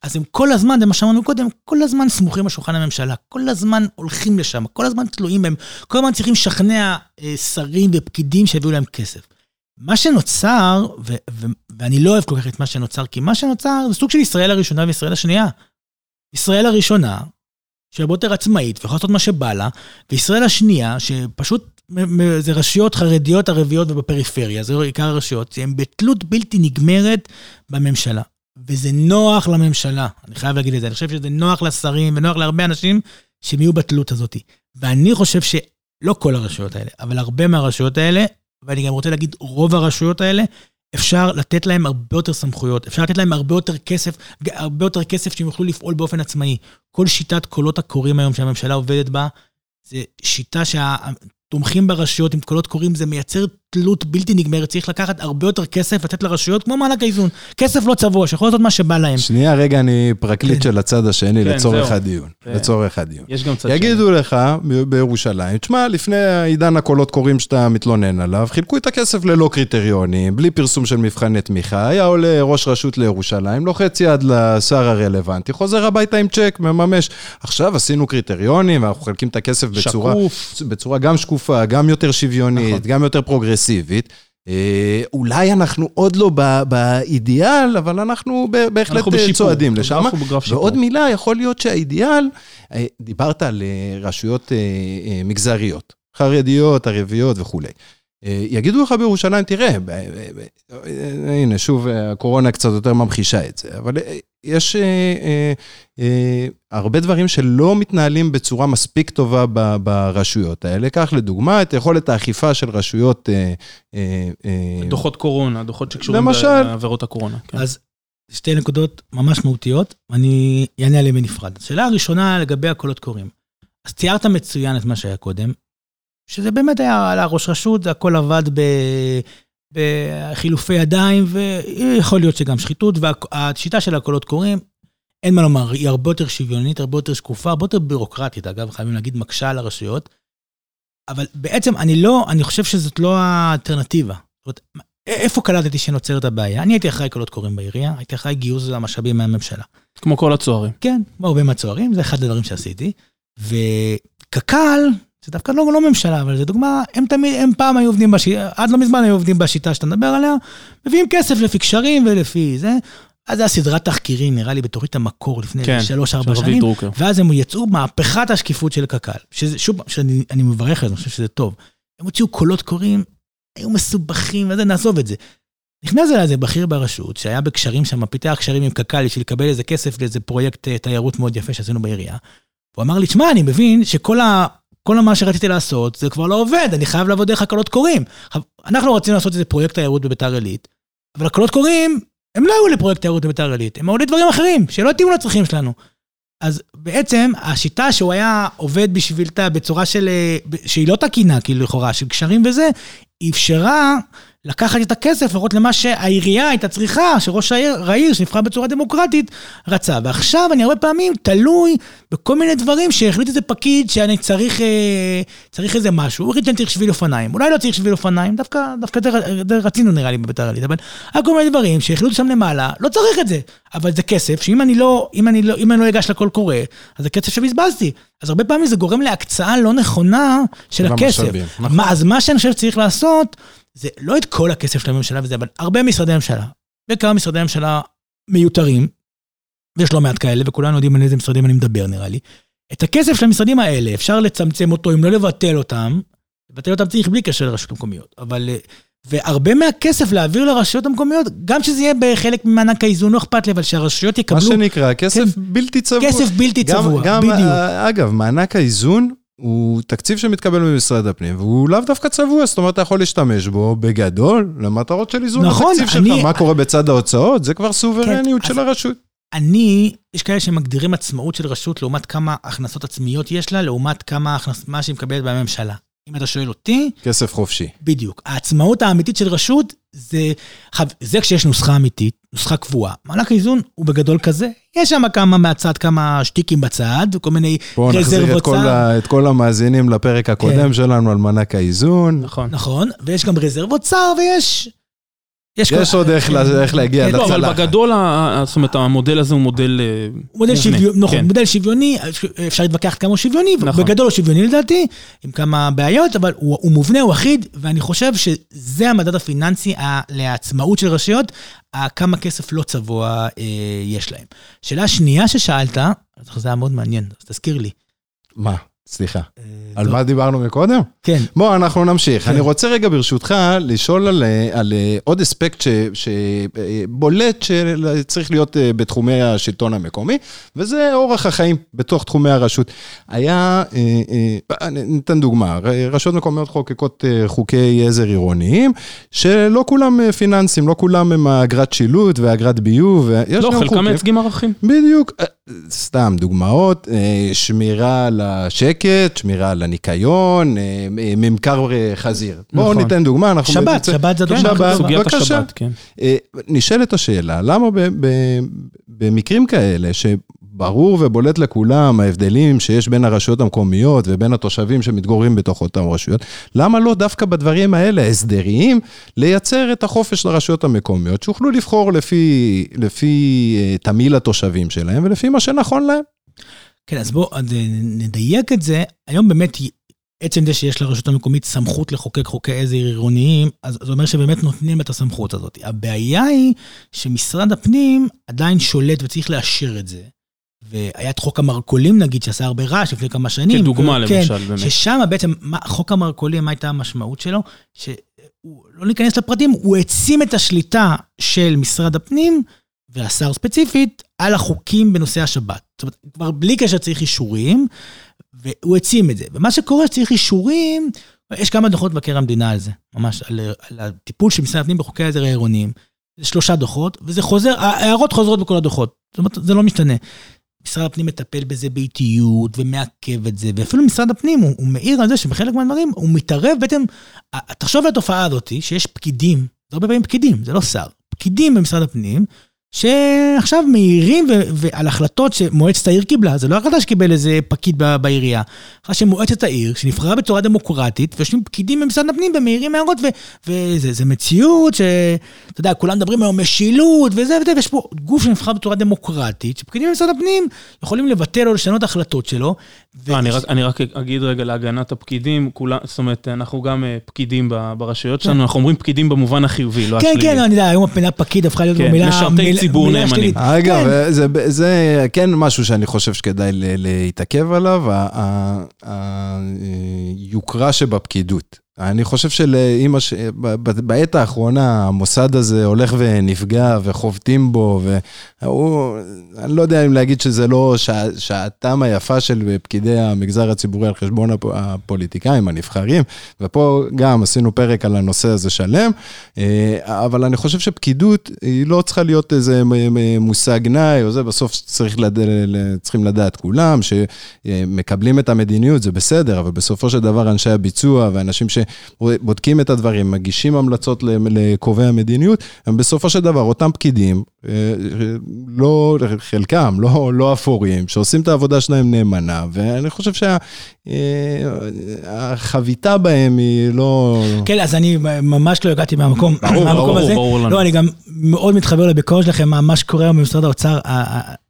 S4: אז הם כל הזמן, זה מה שאמרנו קודם, כל הזמן סמוכים על שולחן הממשלה, כל הזמן הולכים לשם, כל הזמן תלויים בהם, כל הזמן צריכים לשכנע אה, שרים ופקידים שיביאו להם כסף. מה שנוצר, ו- ו- ואני לא אוהב כל כך את מה שנוצר, כי מה שנוצר זה סוג של ישראל הראשונה וישראל השנייה. ישראל הראשונה, שהיא יותר עצמאית ויכולה לעשות מה שבא לה, וישראל השנייה, שפשוט זה רשויות חרדיות, ערביות ובפריפריה, זה עיקר הרשויות, שהן בתלות בלתי נגמרת בממשלה. וזה נוח לממשלה, אני חייב להגיד את זה, אני חושב שזה נוח לשרים ונוח להרבה אנשים שהם יהיו בתלות הזאת. ואני חושב שלא כל הרשויות האלה, אבל הרבה מהרשויות האלה, ואני גם רוצה להגיד רוב הרשויות האלה, אפשר לתת להם הרבה יותר סמכויות, אפשר לתת להם הרבה יותר כסף, הרבה יותר כסף שהם יוכלו לפעול באופן עצמאי. כל שיטת קולות הקוראים היום שהממשלה עובדת בה, זה שיטה שהתומכים ברשויות עם קולות קוראים, זה מייצר תלות בלתי נגמרת, צריך לקחת הרבה יותר כסף, לתת לרשויות, כמו מענק האיזון. כסף לא צבוע, שיכול לעשות מה שבא להם.
S2: שנייה, רגע, אני פרקליט
S4: כן.
S2: של הצד השני
S3: כן,
S2: לצורך
S3: זהו.
S2: הדיון.
S3: כן.
S2: לצורך הדיון.
S3: יש גם צד שני.
S2: יגידו לך ב- בירושלים, תשמע, לפני עידן הקולות קוראים שאתה מתלונן עליו, חילקו את הכסף ללא קריטריונים, בלי פרסום של מבחני תמיכה, היה עולה ראש רשות לירושלים, לוחץ יד לשר הרלוונטי, חוזר הביתה עם צ'ק, מממש. עכשיו עשינו קריטריונים, ואנחנו מחלקים את הכסף בצורה. בצורה גם שקופה, גם יותר שוויונית,
S3: נכון.
S2: גם יותר פרוגרסיבית. אה, אולי אנחנו עוד לא באידיאל, אבל אנחנו בהחלט
S3: אנחנו
S2: אה,
S3: בשיפור.
S2: צועדים לשם.
S3: אנחנו בגרף שיפור.
S2: ועוד מילה, יכול להיות שהאידיאל, אה, דיברת על רשויות מגזריות, חרדיות, ערביות וכולי. יגידו לך בירושלים, תראה, אה, הנה, שוב, הקורונה קצת יותר ממחישה את זה, אבל יש אה, אה, אה, הרבה דברים שלא מתנהלים בצורה מספיק טובה ב- ברשויות האלה. קח לדוגמה את יכולת האכיפה של רשויות... אה, אה, אה,
S3: דוחות קורונה, דוחות שקשורים
S2: למשל.
S3: בעבירות הקורונה. כן.
S4: אז שתי נקודות ממש מהותיות, ואני אענה עליהן בנפרד. השאלה הראשונה לגבי הקולות קוראים. אז תיארת מצוין את מה שהיה קודם, שזה באמת היה על הראש רשות, הכל עבד ב... בחילופי ידיים, ויכול להיות שגם שחיתות, והשיטה של הקולות קוראים, אין מה לומר, היא הרבה יותר שוויונית, הרבה יותר שקופה, הרבה יותר בירוקרטית, אגב, חייבים להגיד, מקשה על הרשויות. אבל בעצם אני לא, אני חושב שזאת לא האלטרנטיבה. זאת אומרת, איפה קלטתי שנוצרת הבעיה? אני הייתי אחראי קולות קוראים בעירייה, הייתי אחראי גיוס המשאבים מהממשלה.
S3: כמו כל הצוערים.
S4: כן, כמו הרבה מהצוערים, זה אחד הדברים שעשיתי. וקק"ל, זה דווקא לא, לא ממשלה, אבל זו דוגמה, הם תמיד, הם פעם היו עובדים בשיטה, עד לא מזמן היו עובדים בשיטה שאתה מדבר עליה, מביאים כסף לפי קשרים ולפי זה. אז זה היה סדרת תחקירים, נראה לי, בתורית המקור לפני
S3: כן,
S4: שלוש-ארבע שנים. דרוקר. ואז הם יצאו מהפכת השקיפות של קק"ל. שזה, שוב, שאני מברך על זה, אני חושב שזה טוב. הם הוציאו קולות קוראים, היו מסובכים, וזה, נעזוב את זה. נכנס אליי איזה בכיר ברשות, שהיה בקשרים שם, פיתח קשרים עם קק"ל בשביל לקבל איזה כסף לאיזה פרויקט אה, תיירות מאוד יפה שעשינו בעירייה. הוא אמר לי, שמע, אני מבין שכל ה... כל מה שרציתי לעשות, זה כבר לא עובד, אני חייב לעבוד דרך הקולות קוראים. אנחנו רצינו לעשות איזה פרויקט תיירות בביתר עילית, אבל הקולות קוראים, הם לא היו לפרויקט תיירות בביתר עילית, הם היו לדברים אחרים, שלא התאימו לצרכים שלנו. אז בעצם, השיטה שהוא היה עובד בשביל, בצורה של, אה, שהיא לא תקינה, כאילו לכאורה, של קשרים וזה, אפשרה לקחת את הכסף, לפחות למה שהעירייה הייתה צריכה, שראש העיר, העיר שנבחר בצורה דמוקרטית, רצה. ועכשיו אני הרבה פעמים תלוי בכל מיני דברים שהחליט איזה פקיד שאני צריך, אה, צריך איזה משהו, הוא החליט שאני צריך שביל אופניים. אולי לא צריך שביל אופניים, דווקא, דווקא זה רצינו נראה לי בביתר עילית, אבל היה כל מיני דברים שהחליטו שם למעלה, לא צריך את זה. אבל זה כסף שאם אני לא, אם אני לא, אם אני לא אגש לקול קורא, אז זה כסף שבזבזתי. אז הרבה פעמים זה גורם להקצאה לא נכונה של הכסף. נכון. מה, אז מה שאני חושב שצריך לעשות, זה לא את כל הכסף של הממשלה וזה, אבל הרבה משרדי ממשלה, וכמה משרדי ממשלה מיותרים, ויש לא מעט כאלה, וכולנו יודעים על איזה משרדים אני מדבר נראה לי. את הכסף של המשרדים האלה, אפשר לצמצם אותו, אם לא לבטל אותם, לבטל אותם צריך בלי קשר לרשויות המקומיות, אבל... אה, והרבה מהכסף להעביר לרשויות המקומיות, גם שזה יהיה בחלק ממענק האיזון, לא אכפת לי, אבל שהרשויות יקבלו...
S2: מה שנקרא, כסף כן, בלתי צבוע.
S4: כסף בלתי צבוע,
S2: גם, בדיוק. אה, אגב, מענק האיזון הוא תקציב שמתקבל ממשרד הפנים, והוא לאו דווקא צבוע, זאת אומרת, אתה יכול להשתמש בו בגדול למטרות של איזון נכון, התקציב אני, שלך. מה קורה בצד ההוצאות? זה כבר סוברניות כן, של הרשות.
S4: אני, יש כאלה שמגדירים עצמאות של רשות לעומת כמה הכנסות עצמיות יש לה, לעומת כמה הכנס, מה שהיא מקבלת בממשלה. אם אתה שואל אותי...
S2: כסף חופשי.
S4: בדיוק. העצמאות האמיתית של רשות זה, זה כשיש נוסחה אמיתית, נוסחה קבועה. מענק האיזון הוא בגדול כזה, יש שם כמה מהצד, כמה שטיקים בצד, וכל מיני
S2: רזרבות צד. בואו נחזיר את כל, את כל המאזינים לפרק הקודם כן. שלנו על מענק האיזון.
S4: נכון. נכון, ויש גם רזרבות צר ויש
S2: יש יש עוד איך איך להגיע לצלחת.
S3: לא, אבל בגדול, זאת אומרת, המודל הזה הוא מודל
S4: אה, מודל שוויוני, נכון, כן. מודל שוויוני, אפשר להתווכח כמה הוא שוויוני, נכון. בגדול הוא שוויוני לדעתי, עם כמה בעיות, אבל הוא הוא מובנה, הוא אחיד, ואני חושב שזה המדד הפיננסי לעצמאות של רשויות, כמה כסף לא צבוע אה, יש להם. שאלה שנייה ששאלת, זה היה מאוד מעניין, אז תזכיר לי.
S2: מה? סליחה. אה, על מה דיברנו מקודם?
S4: כן.
S2: בוא, אנחנו נמשיך. כן. אני רוצה רגע ברשותך לשאול על, על אה, עוד אספקט שבולט שצריך להיות אה, בתחומי השלטון המקומי, וזה אורח החיים בתוך תחומי הרשות. היה, ניתן דוגמה, רשויות מקומיות חוקקות חוקי עזר עירוניים, שלא כולם פיננסים, לא כולם הם אגרת שילוט ואגרת ביוב.
S3: לא, חלקם מייצגים ערכים.
S2: בדיוק. סתם דוגמאות, שמירה על השקט, שמירה על הניקיון, אה, ממכר אה, חזיר. נכון. בואו ניתן דוגמה,
S4: אנחנו... שבת, שבת זה דוגמה.
S3: כן, סוגיית השבת, כן.
S2: אה, נשאלת השאלה, למה במקרים כאלה, ברור ובולט לכולם ההבדלים שיש בין הרשויות המקומיות ובין התושבים שמתגוררים בתוך אותן רשויות. למה לא דווקא בדברים האלה, הסדריים, לייצר את החופש לרשויות המקומיות, שיוכלו לבחור לפי, לפי תמהיל התושבים שלהם ולפי מה שנכון להם?
S4: כן, אז בואו נדייק את זה. היום באמת, עצם זה שיש לרשות המקומית סמכות לחוקק חוקי עזר עירוניים, אז זה אומר שבאמת נותנים את הסמכות הזאת. הבעיה היא שמשרד הפנים עדיין שולט וצריך לאשר את זה. והיה את חוק המרכולים נגיד, שעשה הרבה רעש לפני כמה שנים.
S3: כדוגמה ו- כן, למשל,
S4: כן, באמת. ששם בעצם, מה, חוק המרכולים, מה הייתה המשמעות שלו? שהוא, לא ניכנס לפרטים, הוא העצים את השליטה של משרד הפנים, והשר ספציפית, על החוקים בנושא השבת. זאת אומרת, כבר בלי קשר צריך אישורים, והוא העצים את זה. ומה שקורה שצריך אישורים, יש כמה דוחות מבקר המדינה על זה, ממש, על, על הטיפול של משרד הפנים בחוקי העזר העירוניים. זה שלושה דוחות, וזה חוזר, ההערות חוזרות בכל הדוחות. זאת אומרת, זה לא משתנה. משרד הפנים מטפל בזה באיטיות ומעכב את זה, ואפילו משרד הפנים, הוא, הוא מעיר על זה שבחלק מהדברים הוא מתערב בעצם, תחשוב על התופעה הזאת, שיש פקידים, זה הרבה פעמים פקידים, זה לא שר, פקידים במשרד הפנים, שעכשיו מעירים על החלטות שמועצת העיר קיבלה, זה לא החלטה שקיבל איזה פקיד בעירייה. החלטה שמועצת העיר, שנבחרה בצורה דמוקרטית, ויושבים פקידים במשרד הפנים ומעירים הערות, וזה מציאות שאתה יודע, כולם מדברים היום משילות וזה וזה, ויש פה גוף שנבחר בצורה דמוקרטית, שפקידים במשרד הפנים יכולים לבטל או לשנות החלטות שלו.
S3: לא, אני, רק, אני רק אגיד רגע להגנת הפקידים, כולם, זאת אומרת, אנחנו גם אה, פקידים ברשויות שלנו, כן. אנחנו אומרים פקידים במובן החיובי, לא
S4: כן, השלילי. כן, כן, אני יודע, היום המילה פקיד הפכה להיות
S3: כן, מילה... משרתי ציבור נאמנים.
S2: אגב, כן. זה, זה כן משהו שאני חושב שכדאי להתעכב עליו, היוקרה שבפקידות. אני חוש שלאמא, ש... בעת האחרונה המוסד הזה הולך ונפגע וחובטים בו, והוא, אני לא יודע אם להגיד שזה לא שעתם היפה של פקידי המגזר הציבורי על חשבון הפוליטיקאים הנבחרים, ופה גם עשינו פרק על הנושא הזה שלם, אה, אבל אני חושב שפקידות היא לא צריכה להיות איזה מושג גנאי, או זה, בסוף צריך לד... צריכים לדעת כולם, שמקבלים את המדיניות, זה בסדר, אבל בסופו של דבר אנשי הביצוע ואנשים ש... בודקים את הדברים, מגישים המלצות לקובעי המדיניות, הם בסופו של דבר אותם פקידים, אה, לא, חלקם, לא, לא אפורים, שעושים את העבודה שלהם נאמנה, ואני חושב שהחביתה אה, בהם היא לא...
S4: כן, אז אני ממש לא הגעתי מהמקום,
S3: ברור, מהמקום ברור, הזה. ברור לנו.
S4: לא, אני גם מאוד מתחבר לביקורת שלכם, מה שקורה היום במשרד האוצר.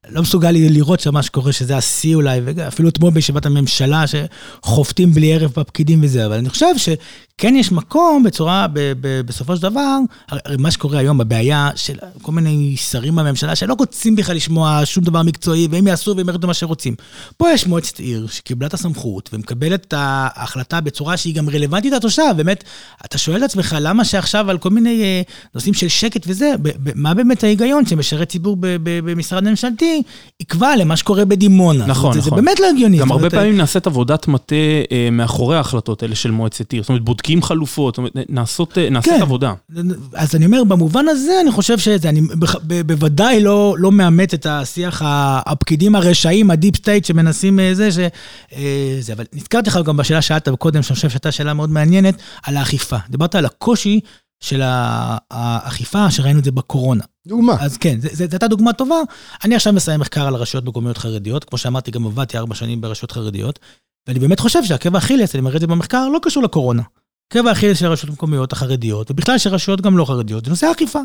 S4: לא מסוגל לראות שמה שקורה, שזה השיא אולי, ואפילו אתמול בישיבת הממשלה, שחובטים בלי ערב בפקידים וזה, אבל אני חושב שכן יש מקום בצורה, ב, ב, בסופו של דבר, הרי מה שקורה היום, הבעיה של כל מיני שרים בממשלה, שלא רוצים בכלל לשמוע שום דבר מקצועי, והם יעשו והם ירדו מה שרוצים. פה יש מועצת עיר שקיבלה את הסמכות, ומקבלת את ההחלטה בצורה שהיא גם רלוונטית לתושב, באמת, אתה שואל את עצמך, למה שעכשיו על כל מיני אה, נושאים של שקט וזה, מה באמת ההיגיון שמשרת ציבור במשרד ממשלתי, יקבע למה שקורה בדימונה.
S3: נכון,
S4: זה,
S3: נכון.
S4: זה באמת לא הגיוני.
S3: גם הרבה פעמים נעשית עבודת מטה אה, מאחורי ההחלטות האלה של מועצת עיר. זאת אומרת, בודקים חלופות, נעשות, אה, נעשית כן. עבודה.
S4: אז אני אומר, במובן הזה, אני חושב שזה, אני בוודאי לא, לא מאמץ את השיח הפקידים הרשעים, ה deep state שמנסים אה, זה, ש... אה, זה, אבל נזכרתי לך גם בשאלה שאלת קודם, שאני חושב שהייתה שאלה מאוד מעניינת, על האכיפה. דיברת על הקושי של האכיפה, שראינו את זה בקורונה.
S2: דוגמה.
S4: אז כן, זו הייתה דוגמה טובה. אני עכשיו מסיים מחקר על רשויות מקומיות חרדיות, כמו שאמרתי, גם עבדתי ארבע שנים ברשויות חרדיות, ואני באמת חושב שעקב האכילס, אני מראה את זה במחקר, לא קשור לקורונה. עקב האכילס של הרשויות המקומיות החרדיות, ובכלל של רשויות גם לא חרדיות, זה נושא האכיפה.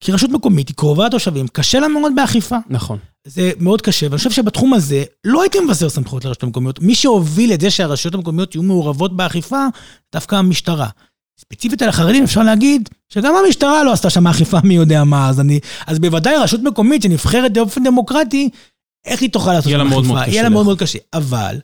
S4: כי רשות מקומית היא קרובה לתושבים, קשה לה מאוד באכיפה.
S3: נכון.
S4: זה מאוד קשה, ואני חושב שבתחום הזה לא הייתי מבשר סמכויות לרשויות המקומיות. מי שהוביל את זה שהרשויות המקומיות יהיו מעורבות באכיפה, דווקא המשטרה. ספציפית על החרדים אפשר להגיד שגם המשטרה לא עשתה שם אכיפה מי יודע מה, אז אני... אז בוודאי רשות מקומית שנבחרת באופן דמוקרטי, איך היא תוכל לעשות שם אכיפה? יהיה לה מאוד מאוד קשה. אבל,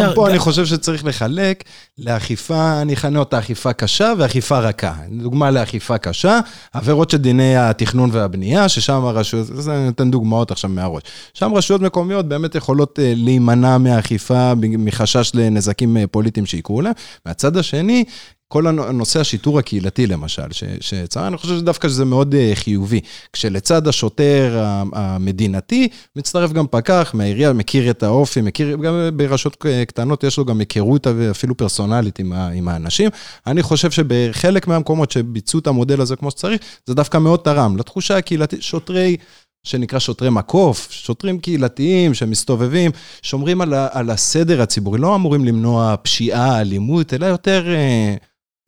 S2: גם פה אני חושב שצריך לחלק לאכיפה, אני אכנה אותה אכיפה קשה ואכיפה רכה. דוגמה לאכיפה קשה, עבירות של דיני התכנון והבנייה, ששם הרשויות, אני נותן דוגמאות עכשיו מהראש. שם רשויות מקומיות באמת יכולות אה, להימנע מהאכיפה מחשש לנזקים אה, פוליטיים שיקרו להם. מהצד השני, כל הנושא השיטור הקהילתי למשל, שצריך, אני חושב שדווקא שזה מאוד אה, חיובי. כשלצד השוטר המדינתי, מצטרף גם פקח מהעירייה, מכיר את האופי, מכיר, גם ברשויות קטנות יש לו גם היכרות אפילו פרסונלית עם, עם האנשים. אני חושב שבחלק מהמקומות שביצעו את המודל הזה כמו שצריך, זה דווקא מאוד תרם לתחושה הקהילתית, שוטרי... שנקרא שוטרי מקוף, שוטרים קהילתיים שמסתובבים, שומרים על, ה, על הסדר הציבורי, לא אמורים למנוע פשיעה, אלימות, אלא יותר אה,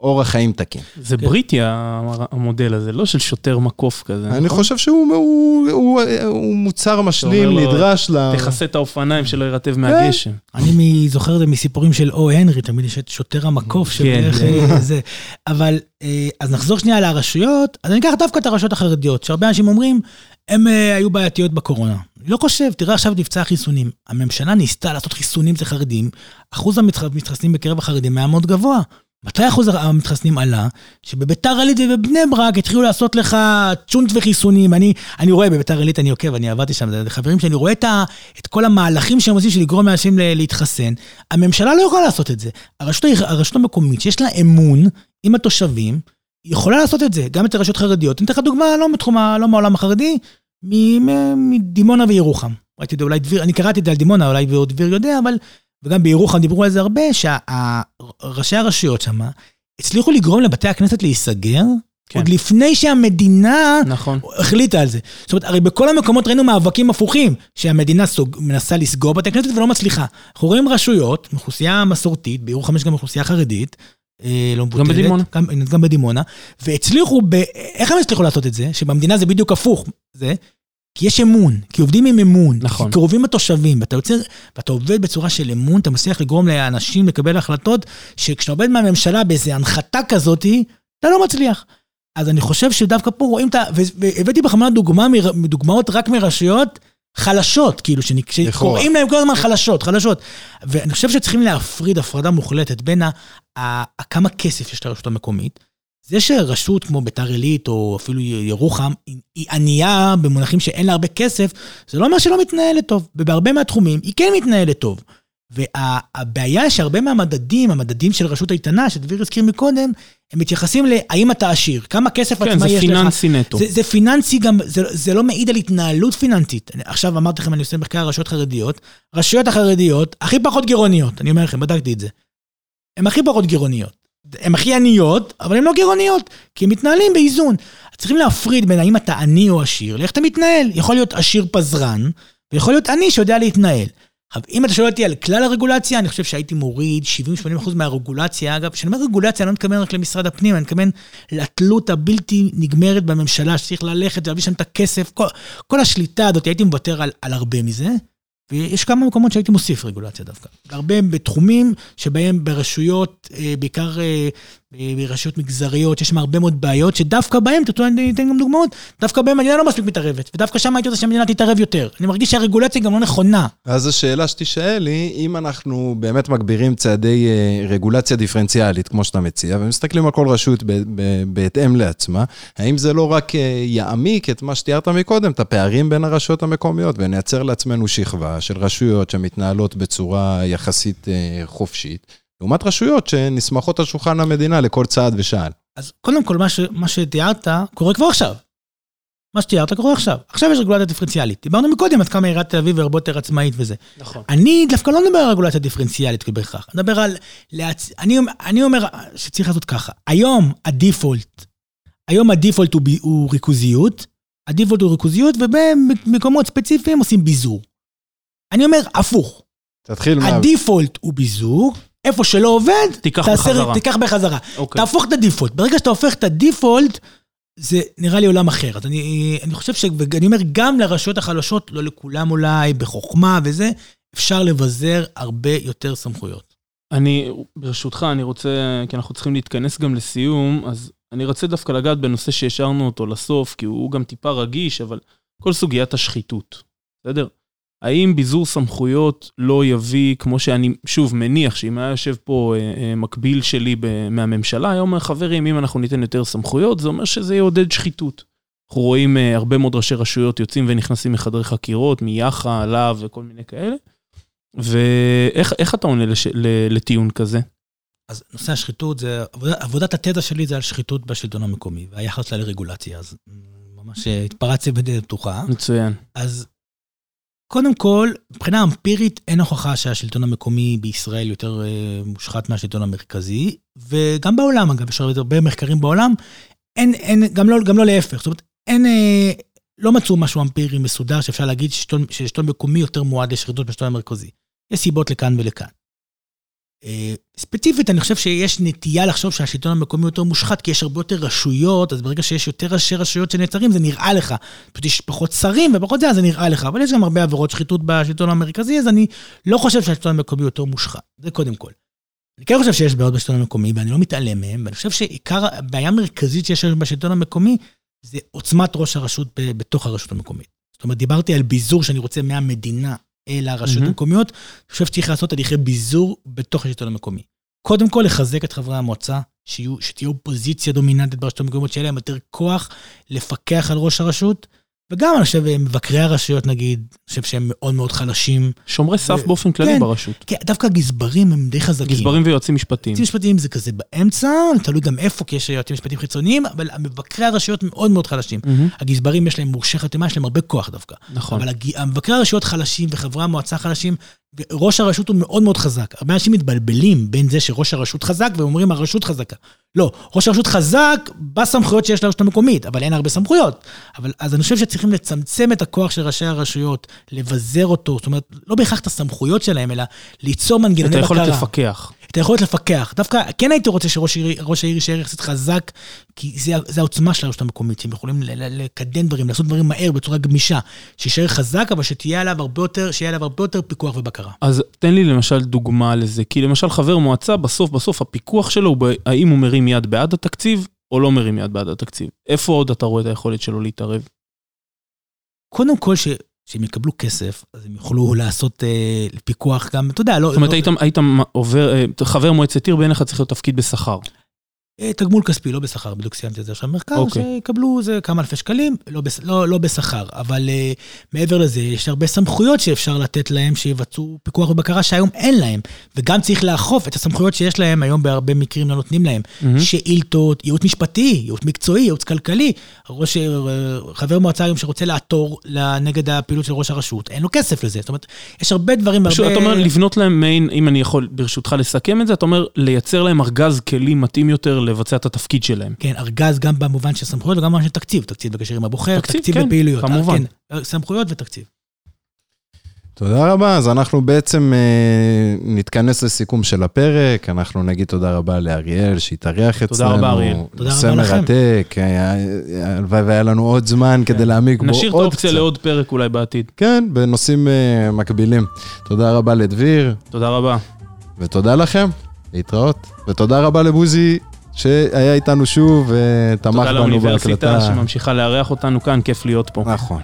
S2: אורח חיים תקין.
S3: זה כן. בריטי המודל הזה, לא של שוטר מקוף כזה.
S2: אני נכון? חושב שהוא הוא, הוא, הוא מוצר משלים, נדרש ל...
S3: תכסה את האופניים שלא יירטב מהגשם.
S4: אני זוכר את זה מסיפורים של או הנרי, תמיד יש את שוטר המקוף שבערך כן. זה. אבל, אה, אז נחזור שנייה לרשויות, אז אני אקח דווקא את הרשויות החרדיות, שהרבה אנשים אומרים, הם אה, היו בעייתיות בקורונה. לא חושב, תראה עכשיו את מבצע החיסונים. הממשלה ניסתה לעשות חיסונים אצל חרדים, אחוז המתחסנים בקרב החרדים היה מאוד גבוה. מתי אחוז המתחסנים עלה? שבביתר עילית ובבני ברק התחילו לעשות לך צ'ונט וחיסונים. אני, אני רואה, בביתר עילית אני עוקב, אני עבדתי שם, זה חברים שאני רואה את, ה, את כל המהלכים שהם עושים של לגרום לאנשים להתחסן. הממשלה לא יכולה לעשות את זה. הרשות, הרשות המקומית, שיש לה אמון עם התושבים, יכולה לעשות את זה, גם את הרשויות חרדיות. אני אתן לך דוגמה, לא מתחום, לא מהעולם החרדי, מדימונה וירוחם. ראיתי את זה, אולי דביר, אני קראתי את זה על דימונה, אולי דביר יודע, אבל, וגם בירוחם דיברו על זה הרבה, שראשי הרשויות שם הצליחו לגרום לבתי הכנסת להיסגר,
S3: כן.
S4: עוד לפני שהמדינה
S3: נכון.
S4: החליטה על זה. זאת אומרת, הרי בכל המקומות ראינו מאבקים הפוכים, שהמדינה סוג, מנסה לסגור בתי כנסת ולא מצליחה. אנחנו רואים רשויות, אוכלוסייה מסורתית, בירוחם יש גם אוכלוסייה חרדית, אה, לא מבוטלת.
S3: בדימונה.
S4: גם, גם בדימונה. והצליחו, ב... איך הם הצליחו לעשות את זה? שבמדינה זה בדיוק הפוך. זה, כי יש אמון, כי עובדים עם אמון.
S3: נכון.
S4: כי קרובים לתושבים, ואתה יוצר, ואתה עובד בצורה של אמון, אתה מצליח לגרום לאנשים לקבל החלטות, שכשאתה עובד מהממשלה באיזו הנחתה כזאתי, אתה לא מצליח. אז אני חושב שדווקא פה רואים את ה... והבאתי בכוונה דוגמה, דוגמאות רק מרשויות חלשות, כאילו, שקוראים להם כל הזמן חלשות, חלשות. ואני חושב שצריכים להפריד הפרדה מוחלטת בין ה- ה- ה- כמה כסף יש לרשות המקומית. זה שרשות כמו ביתר עילית, או אפילו ירוחם, היא- ענייה במונחים שאין לה הרבה כסף, זה לא אומר שלא מתנהלת טוב. ובהרבה מהתחומים היא כן מתנהלת טוב. והבעיה שהרבה מהמדדים, המדדים של רשות איתנה, שדביר הזכיר מקודם, הם מתייחסים להאם אתה עשיר, כמה כסף
S3: כן,
S4: עצמאי
S3: זה
S4: יש לך.
S3: פיננסי נטו.
S4: זה, זה פיננסי גם, זה, זה לא מעיד על התנהלות פיננסית. עכשיו אמרתי לכם, אני עושה מחקר על רשויות חרדיות. רשויות החרדיות הכי פחות גירעוניות, אני אומר לכם, בדקתי את זה. הן הכי פחות גירעוניות. הן הכי עניות, אבל הן לא גירעוניות, כי הם מתנהלים באיזון. צריכים להפריד בין האם אתה עני או עשיר, לאיך אתה מתנהל. יכול להיות עשיר פזרן, ויכול להיות עני שיודע להתנהל. עכשיו, אם אתה שואל אותי על כלל הרגולציה, אני חושב שהייתי מוריד 70-80% מהרגולציה. אגב, כשאני אומר רגולציה, אני לא מתכוון רק למשרד הפנים, אני מתכוון לתלות הבלתי נגמרת בממשלה, שצריך ללכת ולהביא שם את הכסף, כל, כל השליטה הזאת, הייתי מוותר על, על הרבה מזה. ויש כמה מקומות שהייתי מוסיף רגולציה דווקא. הרבה בתחומים שבהם ברשויות, אה, בעיקר אה, ברשויות מגזריות, יש שם הרבה מאוד בעיות, שדווקא בהם, תתנו, אני אתן גם דוגמאות, דווקא בהם המדינה לא מספיק מתערבת, ודווקא שם הייתי רוצה שהמדינה תתערב יותר. אני מרגיש שהרגולציה גם לא נכונה.
S2: אז השאלה שתישאל היא, אם אנחנו באמת מגבירים צעדי אה, רגולציה דיפרנציאלית, כמו שאתה מציע, ומסתכלים על כל רשות בהתאם לעצמה, האם זה לא רק אה, יעמיק את מה שתיארת מקודם, את הפערים בין הרשויות המקומיות, ונייצר לעצמנו שכבה של רשויות שמתנהלות בצורה יחסית אה, חופשית, לעומת רשויות שנסמכות על שולחן המדינה לכל צעד ושעל.
S4: אז קודם כל, מה, ש, מה שתיארת קורה כבר עכשיו. מה שתיארת קורה עכשיו. עכשיו יש רגולציה דיפרנציאלית. דיברנו מקודם עד כמה עיריית תל אביב הרבה יותר עצמאית וזה.
S3: נכון.
S4: אני דווקא לא מדבר על רגולציה דיפרנציאלית בהכרח. אני מדבר על... להצ... אני, אני אומר שצריך לעשות ככה. היום הדיפולט, היום הדיפולט הוא, ב- הוא ריכוזיות, הדיפולט הוא ריכוזיות, ובמקומות ספציפיים עושים ביזור. אני אומר הפוך.
S2: תתחיל מה...
S4: הדיפולט הוא ביזור, איפה שלא עובד,
S3: תיקח
S4: תעשה-
S3: בחזרה.
S4: תיקח בחזרה.
S3: אוקיי.
S4: תהפוך את הדיפולט. ברגע שאתה הופך את הדיפולט, זה נראה לי עולם אחר. אז אני, אני חושב ש... ואני אומר, גם לרשויות החלשות, לא לכולם אולי, בחוכמה וזה, אפשר לבזר הרבה יותר סמכויות.
S3: אני, ברשותך, אני רוצה, כי אנחנו צריכים להתכנס גם לסיום, אז אני רוצה דווקא לגעת בנושא שהשארנו אותו לסוף, כי הוא גם טיפה רגיש, אבל כל סוגיית השחיתות, בסדר? האם ביזור סמכויות לא יביא, כמו שאני, שוב, מניח שאם היה יושב פה אה, אה, מקביל שלי מהממשלה, היה אומר, חברים, אם אנחנו ניתן יותר סמכויות, זה אומר שזה יעודד שחיתות. אנחנו רואים אה, הרבה מאוד ראשי רשויות יוצאים ונכנסים מחדרי חקירות, מיאח"א, להב וכל מיני כאלה. ואיך איך אתה עונה לש, ל, לטיעון כזה?
S4: אז נושא השחיתות, זה, עבודת, עבודת התזה שלי זה על שחיתות בשלטון המקומי, והיחס שלה לרגולציה, אז ממש התפרצתי בדלת פתוחה.
S3: מצוין.
S4: אז קודם כל, מבחינה אמפירית, אין הוכחה שהשלטון המקומי בישראל יותר אה, מושחת מהשלטון המרכזי, וגם בעולם, אגב, יש הרבה מחקרים בעולם, אין, אין, גם לא, גם לא להפך. זאת אומרת, אין, אה, לא מצאו משהו אמפירי מסודר שאפשר להגיד ששלטון, מקומי יותר מועד לשחיתות מהשלטון המרכזי. יש סיבות לכאן ולכאן. אה, ספציפית, אני חושב שיש נטייה לחשוב שהשלטון המקומי יותר מושחת, כי יש הרבה יותר רשויות, אז ברגע שיש יותר ראשי רשויות שנעצרים, זה נראה לך. פשוט יש פחות שרים ופחות זה, אז זה נראה לך. אבל יש גם הרבה עבירות שחיתות בשלטון המרכזי, אז אני לא חושב שהשלטון המקומי יותר מושחת. זה קודם כל. אני כן חושב שיש בעיות בשלטון המקומי, ואני לא מתעלם מהם, ואני חושב שעיקר, הבעיה המרכזית שיש בשלטון המקומי, זה עוצמת ראש הרשות בתוך הרשות המקומית. זאת אומרת, דיברתי על ביזור שאני רוצה מהמדינה
S3: מהמם.
S4: המקומיות, אני חושב שצריך לעשות הליכי ביזור בתוך השלטון המקומי. קודם כל, לחזק את חברי המועצה, שיהיו, שתהיה אופוזיציה דומיננטית ברשויות המקומיות, שיהיה להם יותר כוח לפקח על ראש הרשות, וגם, אני חושב, מבקרי הרשויות נגיד, אני חושב שהם מאוד מאוד חלשים.
S3: שומרי סף
S4: ו-
S3: באופן כללי
S4: כן.
S3: ברשות.
S4: כן, דווקא הגזברים הם די חזקים.
S3: גזברים ויועצים משפטיים.
S4: יועצים משפטיים זה כזה באמצע, תלוי גם איפה, כי יש יועצים משפטיים חיצוניים, אבל מבקרי הרשויות מאוד מאוד חלשים.
S3: מהמם,
S4: הגזברים יש להם מורשי חתימה, יש להם הרבה כוח דווקא.
S3: נכון.
S4: אבל הג- מבקרי הרשויות חלשים וחברי המועצה חלשים, וראש הרשות הוא מאוד מאוד חזק. הרבה אנשים מתבלבלים בין זה שראש הרשות חזק ואומרים הרשות חזקה. לא, ראש הרשות חזק בסמכויות שיש לרשות המקומית, אבל אין הרבה סמכויות. אבל אז אני חושב שצריכים לצמצם את הכוח של ראשי הרשויות, לבזר אותו, זאת אומרת, לא בהכרח את הסמכויות שלהם, אלא ליצור
S3: את
S4: מנגנוני בקרה.
S3: היכולת לפקח.
S4: את היכולת לפקח. דווקא כן הייתי רוצה שראש העיר, יישאר יחסית חזק, כי זה, זה העוצמה של הרשות המקומית, שהם יכולים לקדם דברים, לעשות דברים מהר, בצורה גמישה. שיישאר חזק, אבל שתהיה עליו הרבה יותר, שיהיה עליו הרבה יותר פיקוח ובקרה.
S3: אז תן לי למשל דוגמה לזה, כי למשל חבר מועצה, בסוף בסוף הפיקוח שלו הוא האם הוא מרים יד בעד התקציב או לא מרים יד בעד התקציב. איפה עוד אתה רואה את היכולת שלו להתערב?
S4: קודם כל, ש... שהם יקבלו כסף, אז הם יוכלו לעשות אה, פיקוח גם, אתה יודע, לא...
S3: זאת אומרת,
S4: לא,
S3: היית, היית עובר, אה, חבר מועצת עיר בעיניך צריך להיות תפקיד בשכר.
S4: אה, תגמול כספי, לא בשכר, בדיוק סיימתי את זה עכשיו במרכז,
S3: אוקיי.
S4: שיקבלו זה כמה אלפי שקלים, לא, לא, לא בשכר. אבל אה, מעבר לזה, יש הרבה סמכויות שאפשר לתת להם, שיבצעו פיקוח ובקרה שהיום אין להם. וגם צריך לאכוף את הסמכויות שיש להם, היום בהרבה מקרים לא נותנים להם.
S3: מהמם.
S4: שאילתות, ייעוץ משפטי, ייעוץ מקצועי, ייעוץ כלכלי. ראש, אה, חבר מועצה היום שרוצה לעתור נגד הפעילות של ראש הרשות, אין לו כסף לזה. זאת אומרת, יש הרבה דברים,
S3: פשוט
S4: הרבה...
S3: אתה אומר לבנות להם מעין, אם אני יכול ברשותך לסכם את זה, אתה אומר לייצר להם ארגז כלים מתאים יותר לבצע את התפקיד שלהם.
S4: כן, ארגז גם במובן של סמכויות וגם במובן של תקציב, תקציב בקשר עם הבוחר,
S3: תקציב,
S4: תקציב,
S3: כן,
S4: בפעילויות.
S3: כמובן.
S4: כן, סמכויות ותקציב.
S2: תודה רבה, אז אנחנו בעצם אה, נתכנס לסיכום של הפרק, אנחנו נגיד תודה רבה לאריאל שהתארח
S3: תודה
S2: אצלנו.
S3: רבה, אריאל.
S4: תודה
S2: נושא
S4: רבה לכם.
S2: מרתק, היה- הלוואי והיה לנו עוד זמן כדי להעמיק בו עוד
S3: נשאיר
S2: קצת.
S3: את האופציה לעוד פרק אולי בעתיד.
S2: כן, בנושאים אה, מקבילים. תודה רבה לדביר,
S3: תודה רבה.
S2: ותודה לכם, להתראות. ותודה רבה לבוזי, שהיה איתנו שוב ותמך
S3: תודה
S2: בנו
S3: לאוניברסיטה
S2: בהקלטה.
S3: שממשיכה לארח אותנו כאן, כיף להיות פה.
S2: נכון.